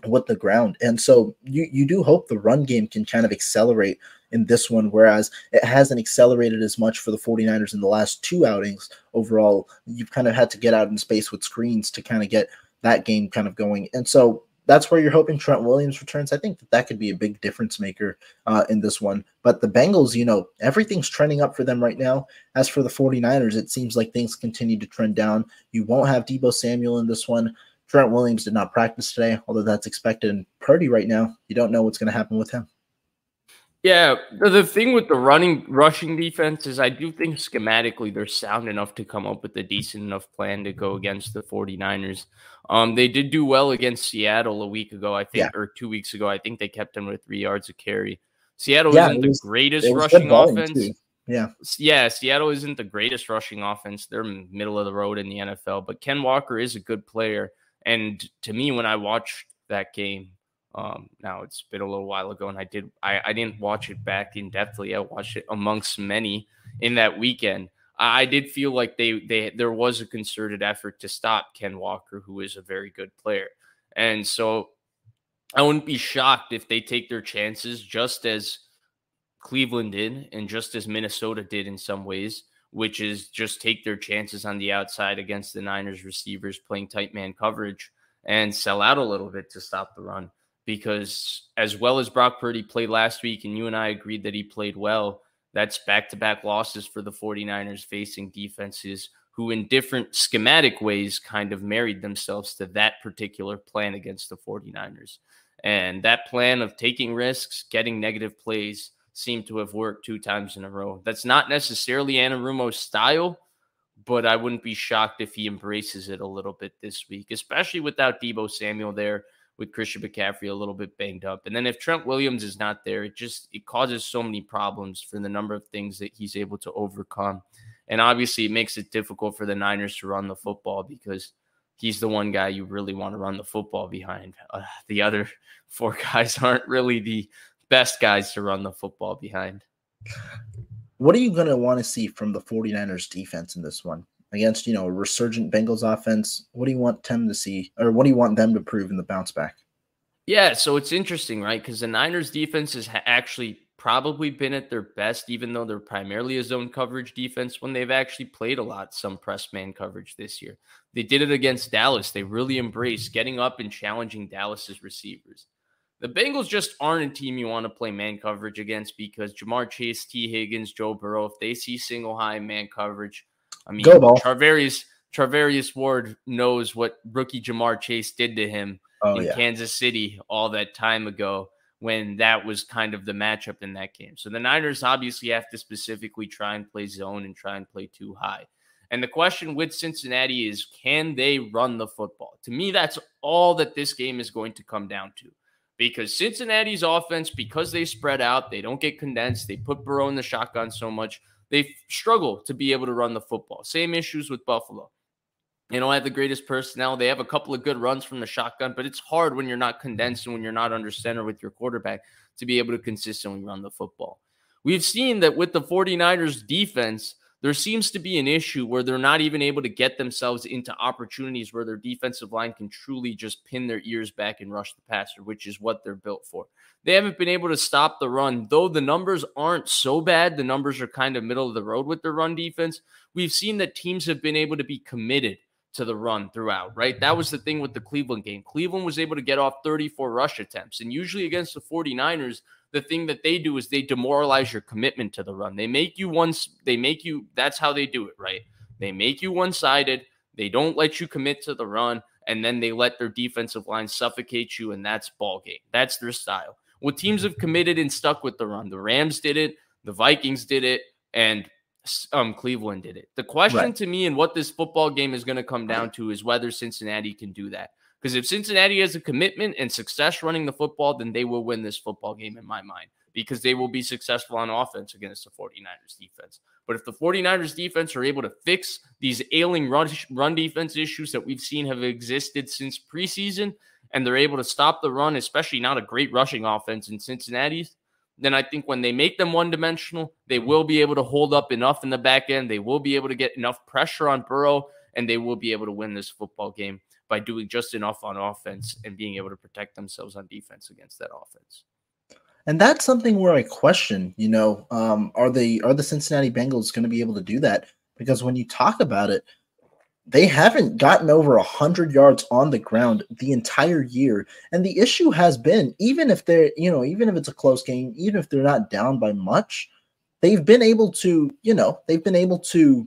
with the ground. And so you you do hope the run game can kind of accelerate in this one, whereas it hasn't accelerated as much for the 49ers in the last two outings. Overall, you've kind of had to get out in space with screens to kind of get that game kind of going. And so that's where you're hoping Trent Williams returns. I think that, that could be a big difference maker uh, in this one. But the Bengals, you know, everything's trending up for them right now. As for the 49ers, it seems like things continue to trend down. You won't have Deebo Samuel in this one. Trent Williams did not practice today, although that's expected. And Purdy right now, you don't know what's going to happen with him. Yeah, the thing with the running rushing defense is I do think schematically they're sound enough to come up with a decent enough plan to go against the 49ers. Um, they did do well against Seattle a week ago, I think, yeah. or two weeks ago. I think they kept them with three yards of carry. Seattle yeah, isn't was, the greatest rushing offense. Too. Yeah. Yeah, Seattle isn't the greatest rushing offense. They're middle of the road in the NFL, but Ken Walker is a good player. And to me, when I watched that game, um, now it's been a little while ago, and I did I, I didn't watch it back in depthly. I watched it amongst many in that weekend. I did feel like they they there was a concerted effort to stop Ken Walker, who is a very good player, and so I wouldn't be shocked if they take their chances just as Cleveland did and just as Minnesota did in some ways which is just take their chances on the outside against the Niners receivers playing tight man coverage and sell out a little bit to stop the run. Because as well as Brock Purdy played last week, and you and I agreed that he played well, that's back to back losses for the 49ers facing defenses who, in different schematic ways, kind of married themselves to that particular plan against the 49ers. And that plan of taking risks, getting negative plays, seem to have worked two times in a row. That's not necessarily Anarumo's style, but I wouldn't be shocked if he embraces it a little bit this week, especially without Deebo Samuel there, with Christian McCaffrey a little bit banged up. And then if Trent Williams is not there, it just it causes so many problems for the number of things that he's able to overcome. And obviously it makes it difficult for the Niners to run the football because he's the one guy you really want to run the football behind. Uh, the other <laughs> four guys aren't really the best guys to run the football behind. What are you going to want to see from the 49ers defense in this one? Against, you know, a resurgent Bengals offense, what do you want them to see or what do you want them to prove in the bounce back? Yeah, so it's interesting, right? Because the Niners defense has actually probably been at their best, even though they're primarily a zone coverage defense, when they've actually played a lot some press man coverage this year. They did it against Dallas. They really embraced getting up and challenging Dallas's receivers. The Bengals just aren't a team you want to play man coverage against because Ja'Marr Chase, Tee Higgins, Joe Burrow, if they see single high man coverage, I mean, Charvarius Charvarius Ward knows what rookie Ja'Marr Chase did to him oh, in yeah. Kansas City all that time ago when that was kind of the matchup in that game. So the Niners obviously have to specifically try and play zone and try and play too high. And the question with Cincinnati is can they run the football? To me, that's all that this game is going to come down to because Cincinnati's offense, because they spread out, they don't get condensed, they put Burrow in the shotgun so much, they struggle to be able to run the football. Same issues with Buffalo. They don't have the greatest personnel. They have a couple of good runs from the shotgun, but it's hard when you're not condensed and when you're not under center with your quarterback to be able to consistently run the football. We've seen that with the 49ers defense, there seems to be an issue where they're not even able to get themselves into opportunities where their defensive line can truly just pin their ears back and rush the passer, which is what they're built for. They haven't been able to stop the run, though the numbers aren't so bad. The numbers are kind of middle of the road with their run defense. We've seen that teams have been able to be committed to the run throughout, right? That was the thing with the Cleveland game. Cleveland was able to get off 34 rush attempts, and usually against the 49ers, the thing that they do is they demoralize your commitment to the run. They make you once they make you that's how they do it, right? They make you one-sided. They don't let you commit to the run. and then they let their defensive line suffocate you, and that's ball game. That's their style. What teams have committed and stuck with the run. The Rams did it, the Vikings did it, and um, Cleveland did it. The question right. to me and what this football game is going to come down to is whether Cincinnati can do that. Because if Cincinnati has a commitment and success running the football, then they will win this football game in my mind because they will be successful on offense against the 49ers defense. But if the 49ers defense are able to fix these ailing run, run defense issues that we've seen have existed since preseason, and they're able to stop the run, especially not a great rushing offense in Cincinnati's, then I think when they make them one dimensional, they will be able to hold up enough in the back end. They will be able to get enough pressure on Burrow, and they will be able to win this football game by doing just enough on offense and being able to protect themselves on defense against that offense. And that's something where I question, you know, um, are the are the Cincinnati Bengals going to be able to do that? Because when you talk about it, they haven't gotten over 100 yards on the ground the entire year and the issue has been even if they're you know even if it's a close game even if they're not down by much they've been able to you know they've been able to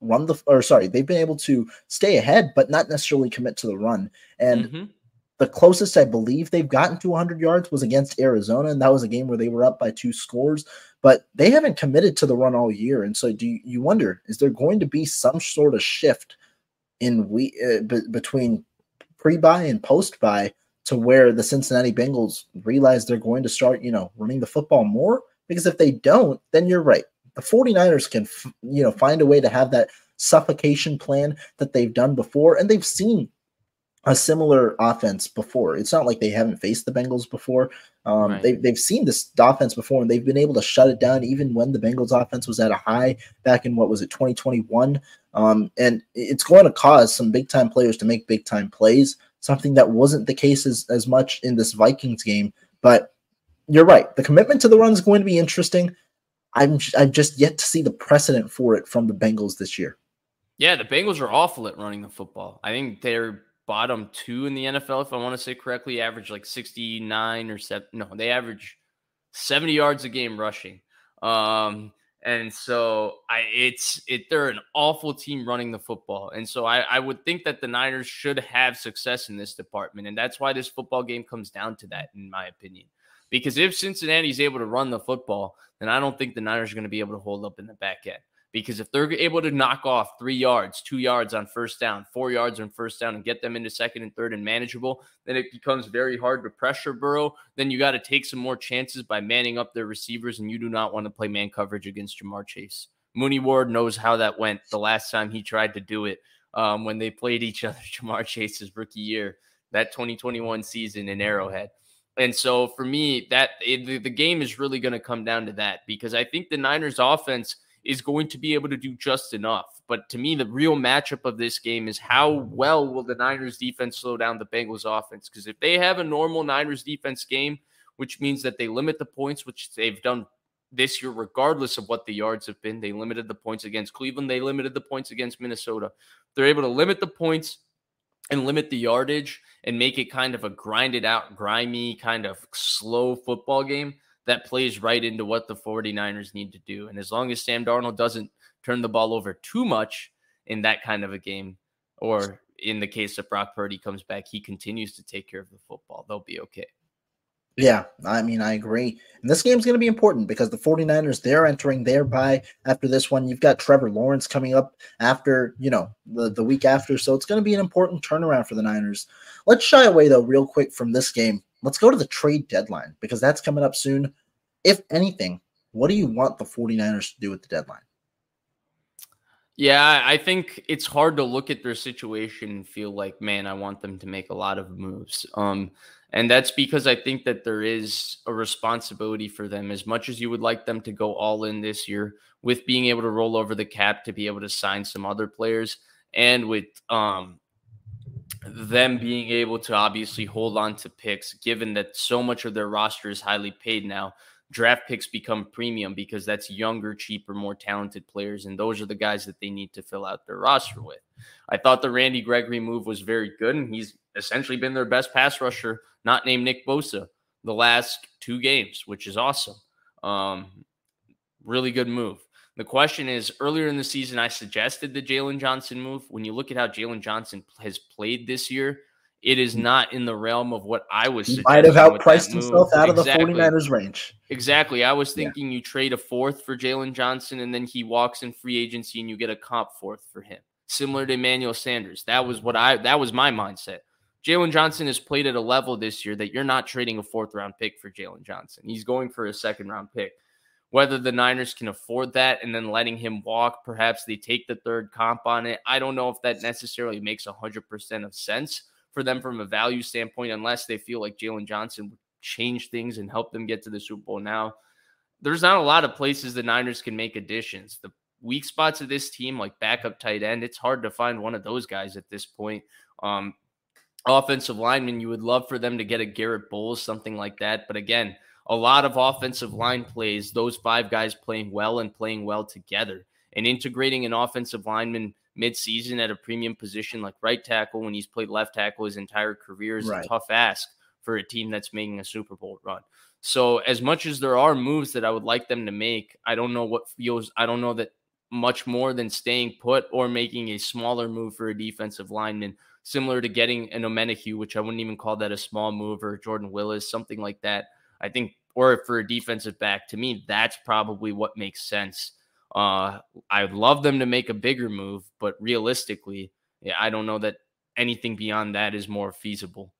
run the or sorry they've been able to stay ahead but not necessarily commit to the run and mm-hmm. the closest i believe they've gotten to 100 yards was against arizona and that was a game where they were up by two scores but they haven't committed to the run all year and so do you, you wonder is there going to be some sort of shift in we uh, b- between pre-bye and post-bye to where the Cincinnati Bengals realize they're going to start, you know, running the football more because if they don't, then you're right. The 49ers can f- you know find a way to have that suffocation plan that they've done before and they've seen a similar offense before. It's not like they haven't faced the Bengals before. Um, right. they, they've seen this offense before and they've been able to shut it down even when the Bengals offense was at a high back in what was it, 2021. Um, and it's going to cause some big time players to make big time plays, something that wasn't the case as, as much in this Vikings game. But you're right. The commitment to the run is going to be interesting. I'm I've just yet to see the precedent for it from the Bengals this year. Yeah, the Bengals are awful at running the football. I think they're bottom two in the NFL, if I want to say correctly, average like 69 or seven. No, they average 70 yards a game rushing. Um, and so I it's it they're an awful team running the football. And so I, I would think that the Niners should have success in this department. And that's why this football game comes down to that, in my opinion. Because if Cincinnati's able to run the football, then I don't think the Niners are going to be able to hold up in the back end. Because if they're able to knock off three yards, two yards on first down, four yards on first down, and get them into second and third and manageable, then it becomes very hard to pressure Burrow. Then you got to take some more chances by manning up their receivers, and you do not want to play man coverage against Ja'Marr Chase. Mooney Ward knows how that went the last time he tried to do it um, when they played each other, <laughs> Ja'Marr Chase's rookie year, that 2021 season in Arrowhead. And so for me, that it, the, the game is really going to come down to that because I think the Niners offense – is going to be able to do just enough. But to me, the real matchup of this game is how well will the Niners defense slow down the Bengals offense? Because if they have a normal Niners defense game, which means that they limit the points, which they've done this year, regardless of what the yards have been, they limited the points against Cleveland, they limited the points against Minnesota. They're able to limit the points and limit the yardage and make it kind of a grinded out, grimy, kind of slow football game that plays right into what the 49ers need to do. And as long as Sam Darnold doesn't turn the ball over too much in that kind of a game, or in the case that Brock Purdy comes back, he continues to take care of the football, they'll be okay. Yeah, I mean, I agree. And this game's going to be important because the 49ers, they're entering their bye after this one. You've got Trevor Lawrence coming up after, you know, the, the week after. So it's going to be an important turnaround for the Niners. Let's shy away, though, real quick from this game let's go to the trade deadline because that's coming up soon. If anything, what do you want the 49ers to do with the deadline? Yeah, I think it's hard to look at their situation and feel like, man, I want them to make a lot of moves. Um, and that's because I think that there is a responsibility for them as much as you would like them to go all in this year with being able to roll over the cap to be able to sign some other players and with um, them being able to obviously hold on to picks, given that so much of their roster is highly paid now. Draft picks become premium because that's younger, cheaper, more talented players, and those are the guys that they need to fill out their roster with. I thought the Randy Gregory move was very good, and he's essentially been their best pass rusher, not named Nick Bosa, the last two games, which is awesome. Um, really good move. The question is earlier in the season, I suggested the Jaylon Johnson move. When you look at how Jaylon Johnson has played this year, it is not in the realm of what I was. He might have outpriced himself out exactly. of the 49ers range. Exactly. I was thinking yeah. you trade a fourth for Jaylon Johnson and then he walks in free agency and you get a comp fourth for him. Similar to Emmanuel Sanders. That was mm. what I that was my mindset. Jaylon Johnson has played at a level this year that you're not trading a fourth round pick for Jaylon Johnson. He's going for a second round pick. Whether the Niners can afford that and then letting him walk, perhaps they take the third comp on it. I don't know if that necessarily makes 100% of sense for them from a value standpoint, unless they feel like Jaylon Johnson would change things and help them get to the Super Bowl now. There's not a lot of places the Niners can make additions. The weak spots of this team, like backup tight end, it's hard to find one of those guys at this point. Um, offensive lineman, you would love for them to get a Garrett Bolles, something like that. But again, a lot of offensive line plays, those five guys playing well and playing well together. And integrating an offensive lineman midseason at a premium position like right tackle when he's played left tackle his entire career is right. a tough ask for a team that's making a Super Bowl run. So as much as there are moves that I would like them to make, I don't know what feels I don't know that much more than staying put or making a smaller move for a defensive lineman, similar to getting an Omenihu, which I wouldn't even call that a small move, or Jordan Willis, something like that. I think, or for a defensive back, to me, that's probably what makes sense. Uh, I'd love them to make a bigger move, but realistically, yeah, I don't know that anything beyond that is more feasible.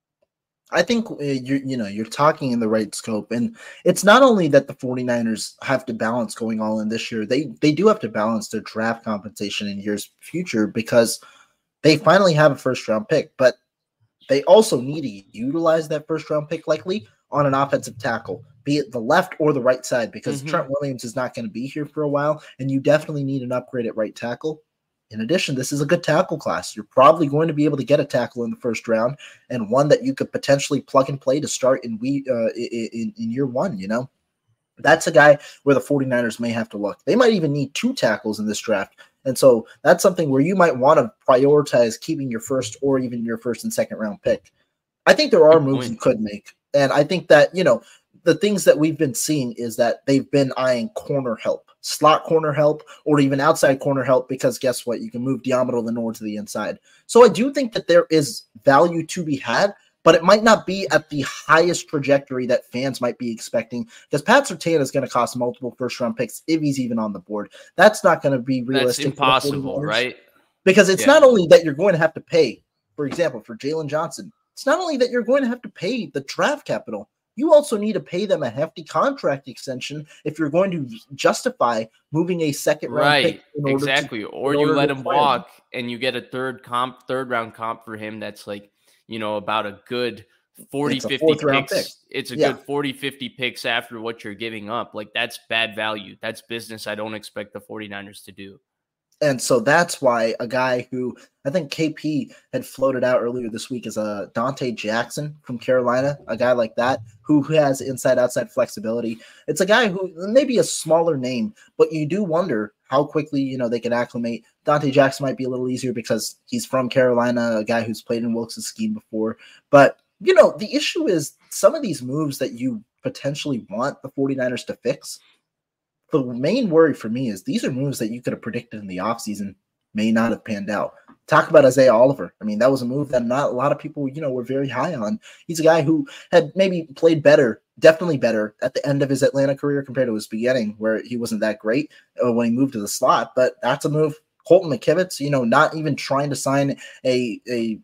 I think uh, you you know you're talking in the right scope and it's not only that the 49ers have to balance going all in this year they they do have to balance their draft compensation in years future because they finally have a first round pick but they also need to utilize that first round pick likely on an offensive tackle be it the left or the right side because mm-hmm. Trent Williams is not going to be here for a while and you definitely need an upgrade at right tackle in addition, this is a good tackle class. You're probably going to be able to get a tackle in the first round and one that you could potentially plug and play to start in we uh, in, in year one, you know. That's a guy where the 49ers may have to look. They might even need two tackles in this draft. And so that's something where you might want to prioritize keeping your first or even your first and second round pick. I think there are moves you could make. And I think that, you know, the things that we've been seeing is that they've been eyeing corner help, slot corner help, or even outside corner help because guess what? You can move Deommodore Lenoir to the inside. So I do think that there is value to be had, but it might not be at the highest trajectory that fans might be expecting because Pat Surtain is going to cost multiple first round picks if he's even on the board. That's not going to be realistic. That's impossible, right? Because it's yeah. not only that you're going to have to pay, for example, for Jaylon Johnson, it's not only that you're going to have to pay the draft capital you also need to pay them a hefty contract extension if you're going to justify moving a second round right exactly to, or you let him walk him. and you get a third comp third round comp for him that's like you know about a good 40 it's 50 picks pick. it's a yeah. good 40 50 picks after what you're giving up like that's bad value that's business i don't expect the 49ers to do and so that's why a guy who I think KP had floated out earlier this week is a uh, Donte Jackson from Carolina, a guy like that who has inside outside flexibility. It's a guy who maybe a smaller name, but you do wonder how quickly you know they can acclimate. Donte Jackson might be a little easier because he's from Carolina, a guy who's played in Wilks' scheme before. But you know the issue is some of these moves that you potentially want the 49ers to fix the main worry for me is these are moves that you could have predicted in the offseason may not have panned out. Talk about Isaiah Oliver. I mean, that was a move that not a lot of people, you know, were very high on. He's a guy who had maybe played better, definitely better at the end of his Atlanta career compared to his beginning, where he wasn't that great uh, when he moved to the slot. But that's a move. Colton McKivitz, you know, not even trying to sign a a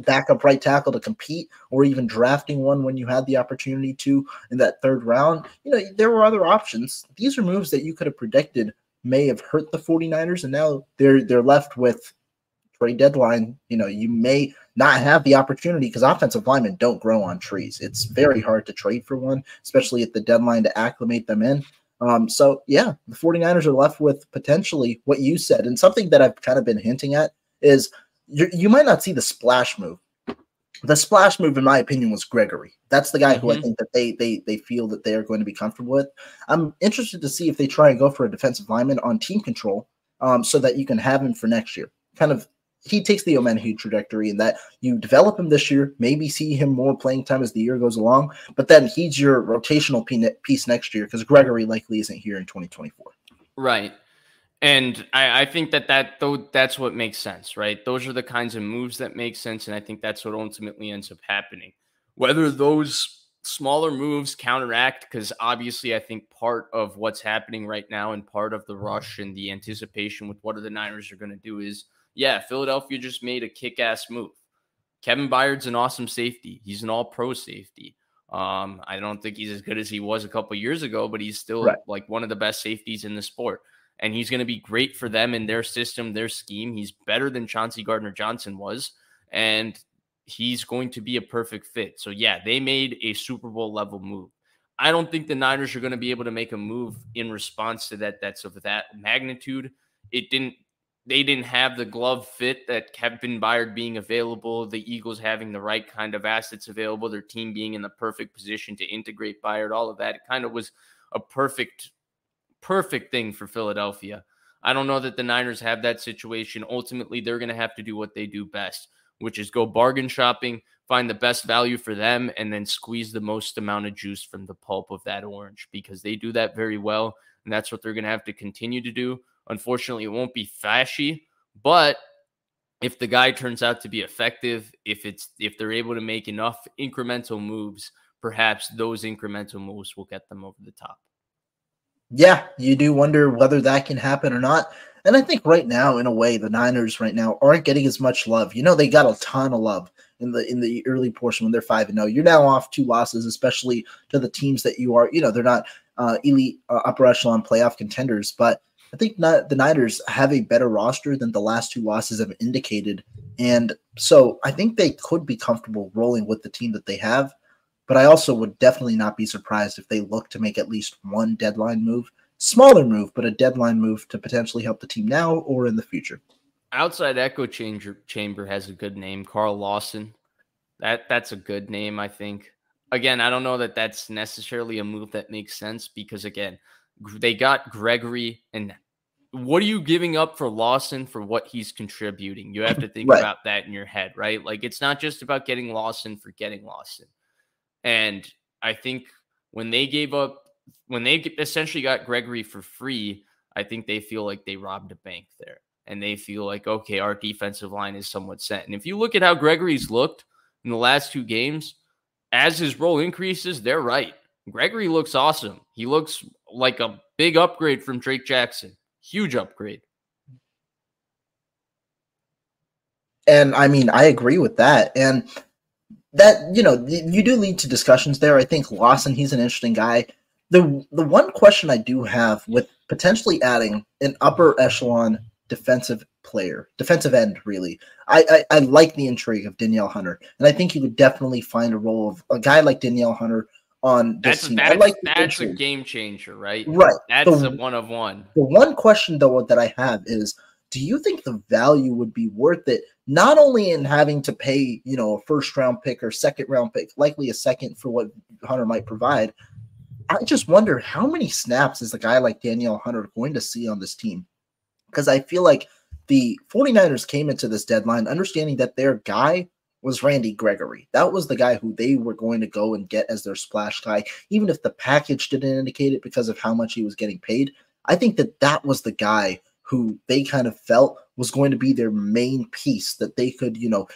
backup right tackle to compete or even drafting one when you had the opportunity to in that third round. You know, there were other options. These are moves that you could have predicted may have hurt the 49ers and now they're they're left with trade deadline. You know, you may not have the opportunity because offensive linemen don't grow on trees. It's very hard to trade for one, especially at the deadline to acclimate them in. Um, so yeah, the 49ers are left with potentially what you said. And something that I've kind of been hinting at is you, you might not see the splash move. The splash move, in my opinion, was Gregory. That's the guy mm-hmm. who I mm-hmm. think that they they they feel that they are going to be comfortable with. I'm interested to see if they try and go for a defensive lineman on team control, um, so that you can have him for next year. Kind of, he takes the Omenihu trajectory in that you develop him this year, maybe see him more playing time as the year goes along, but then he's your rotational piece next year because Gregory likely isn't here in 2024. Right. And I, I think that that though that's what makes sense, right? Those are the kinds of moves that make sense, and I think that's what ultimately ends up happening. Whether those smaller moves counteract, because obviously I think part of what's happening right now and part of the rush and the anticipation with what are the Niners are going to do is, yeah, Philadelphia just made a kick-ass move. Kevin Byard's an awesome safety. He's an all-pro safety. Um, I don't think he's as good as he was a couple years ago, but he's still right. like one of the best safeties in the sport and he's going to be great for them in their system, their scheme. He's better than Chauncey Gardner Johnson was, and he's going to be a perfect fit. So, yeah, they made a Super Bowl level move. I don't think the Niners are going to be able to make a move in response to that that's of that magnitude. It didn't they didn't have the glove fit that Kevin Byard being available, the Eagles having the right kind of assets available, their team being in the perfect position to integrate Byard, all of that. It kind of was a perfect perfect thing for Philadelphia. I don't know that the Niners have that situation. Ultimately, they're going to have to do what they do best, which is go bargain shopping, find the best value for them, and then squeeze the most amount of juice from the pulp of that orange because they do that very well. And that's what they're going to have to continue to do. Unfortunately, it won't be flashy, but if the guy turns out to be effective, if it's if they're able to make enough incremental moves, perhaps those incremental moves will get them over the top yeah, you do wonder whether that can happen or not. And I think right now, in a way, the Niners right now aren't getting as much love. You know, they got a ton of love in the in the early portion when they're five and zero. Oh. You're now off two losses, especially to the teams that you are. You know, they're not uh, elite uh, upper echelon playoff contenders, but I think not, the Niners have a better roster than the last two losses have indicated, and so I think they could be comfortable rolling with the team that they have. But I also would definitely not be surprised if they look to make at least one deadline move, smaller move, but a deadline move to potentially help the team now or in the future. Outside Echo Changer Chamber has a good name, Carl Lawson. That that's a good name, I think. Again, I don't know that that's necessarily a move that makes sense because again, they got Gregory and what are you giving up for Lawson for what he's contributing? You have to think right. about that in your head, right? Like it's not just about getting Lawson for getting Lawson. And I think when they gave up, when they essentially got Gregory for free, I think they feel like they robbed a bank there. And they feel like, okay, our defensive line is somewhat set. And if you look at how Gregory's looked in the last two games, as his role increases, they're right. Gregory looks awesome. He looks like a big upgrade from Drake Jackson. Huge upgrade. And I mean, I agree with that. And that you know you do lead to discussions there. I think Lawson, he's an interesting guy. The the one question I do have with potentially adding an upper echelon defensive player, defensive end, really. I, I, I like the intrigue of Danielle Hunter, and I think you would definitely find a role of a guy like Danielle Hunter on this that's, team. That's, like that's a game changer, right? Right. That's the, a one of one. The one question though that I have is do you think the value would be worth it? Not only in having to pay you know a first round pick or second round pick likely a second for what hunter might provide. I just wonder how many snaps is a guy like danielle hunter going to see on this team? Because i feel like the 49ers came into this deadline understanding that their guy was randy gregory. That was the guy who they were going to go and get as their splash guy even if the package didn't indicate it because of how much he was getting paid. I think that that was the guy who they kind of felt was going to be their main piece that they could, you know,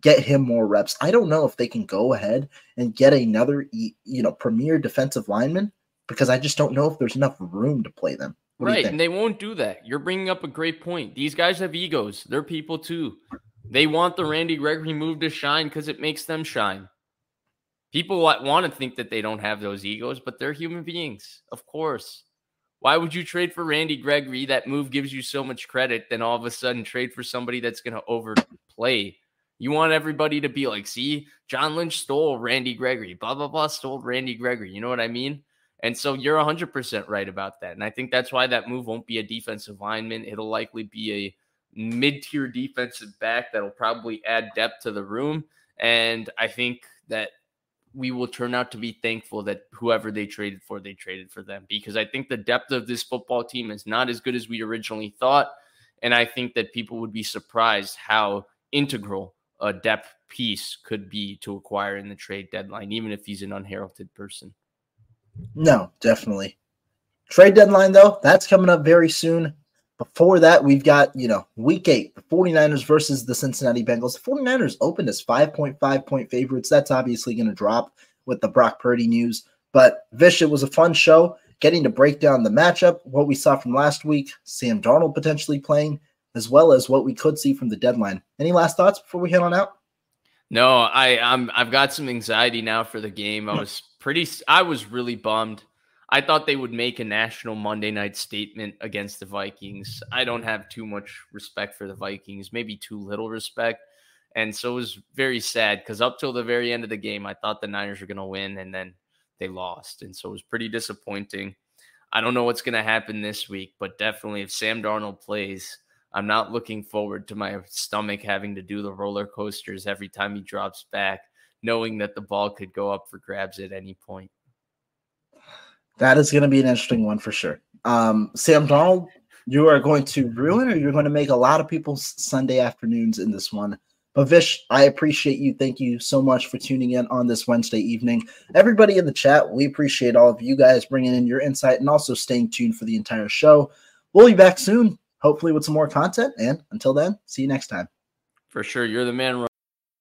get him more reps. I don't know if they can go ahead and get another, you know, premier defensive lineman because I just don't know if there's enough room to play them. What right, and they won't do that. You're bringing up a great point. These guys have egos. They're people too. They want the Randy Gregory move to shine because it makes them shine. People want to think that they don't have those egos, but they're human beings, of course. Why would you trade for Randy Gregory? That move gives you so much credit, then all of a sudden trade for somebody that's going to overplay. You want everybody to be like, see, John Lynch stole Randy Gregory, blah, blah, blah, stole Randy Gregory. You know what I mean? And so you're 100% right about that. And I think that's why that move won't be a defensive lineman. It'll likely be a mid tier defensive back that'll probably add depth to the room. And I think that we will turn out to be thankful that whoever they traded for, they traded for them because I think the depth of this football team is not as good as we originally thought. And I think that people would be surprised how integral a depth piece could be to acquire in the trade deadline, even if he's an unheralded person. No, definitely. Trade deadline, though, that's coming up very soon. Before that, we've got, you know, week eight, the 49ers versus the Cincinnati Bengals. The 49ers opened as 5.5 point favorites. That's obviously going to drop with the Brock Purdy news. But Vish, it was a fun show getting to break down the matchup, what we saw from last week, Sam Darnold potentially playing, as well as what we could see from the deadline. Any last thoughts before we head on out? No, I I'm I've got some anxiety now for the game. I was pretty I was really bummed. I thought they would make a national Monday night statement against the Vikings. I don't have too much respect for the Vikings, maybe too little respect. And so it was very sad because up till the very end of the game, I thought the Niners were going to win and then they lost. And so it was pretty disappointing. I don't know what's going to happen this week, but definitely if Sam Darnold plays, I'm not looking forward to my stomach having to do the roller coasters every time he drops back, knowing that the ball could go up for grabs at any point. That is going to be an interesting one for sure. Um, Sam Darnold, you are going to ruin or you're going to make a lot of people's Sunday afternoons in this one. But Vish, I appreciate you. Thank you so much for tuning in on this Wednesday evening. Everybody in the chat, we appreciate all of you guys bringing in your insight and also staying tuned for the entire show. We'll be back soon, hopefully with some more content. And until then, see you next time. For sure. You're the man.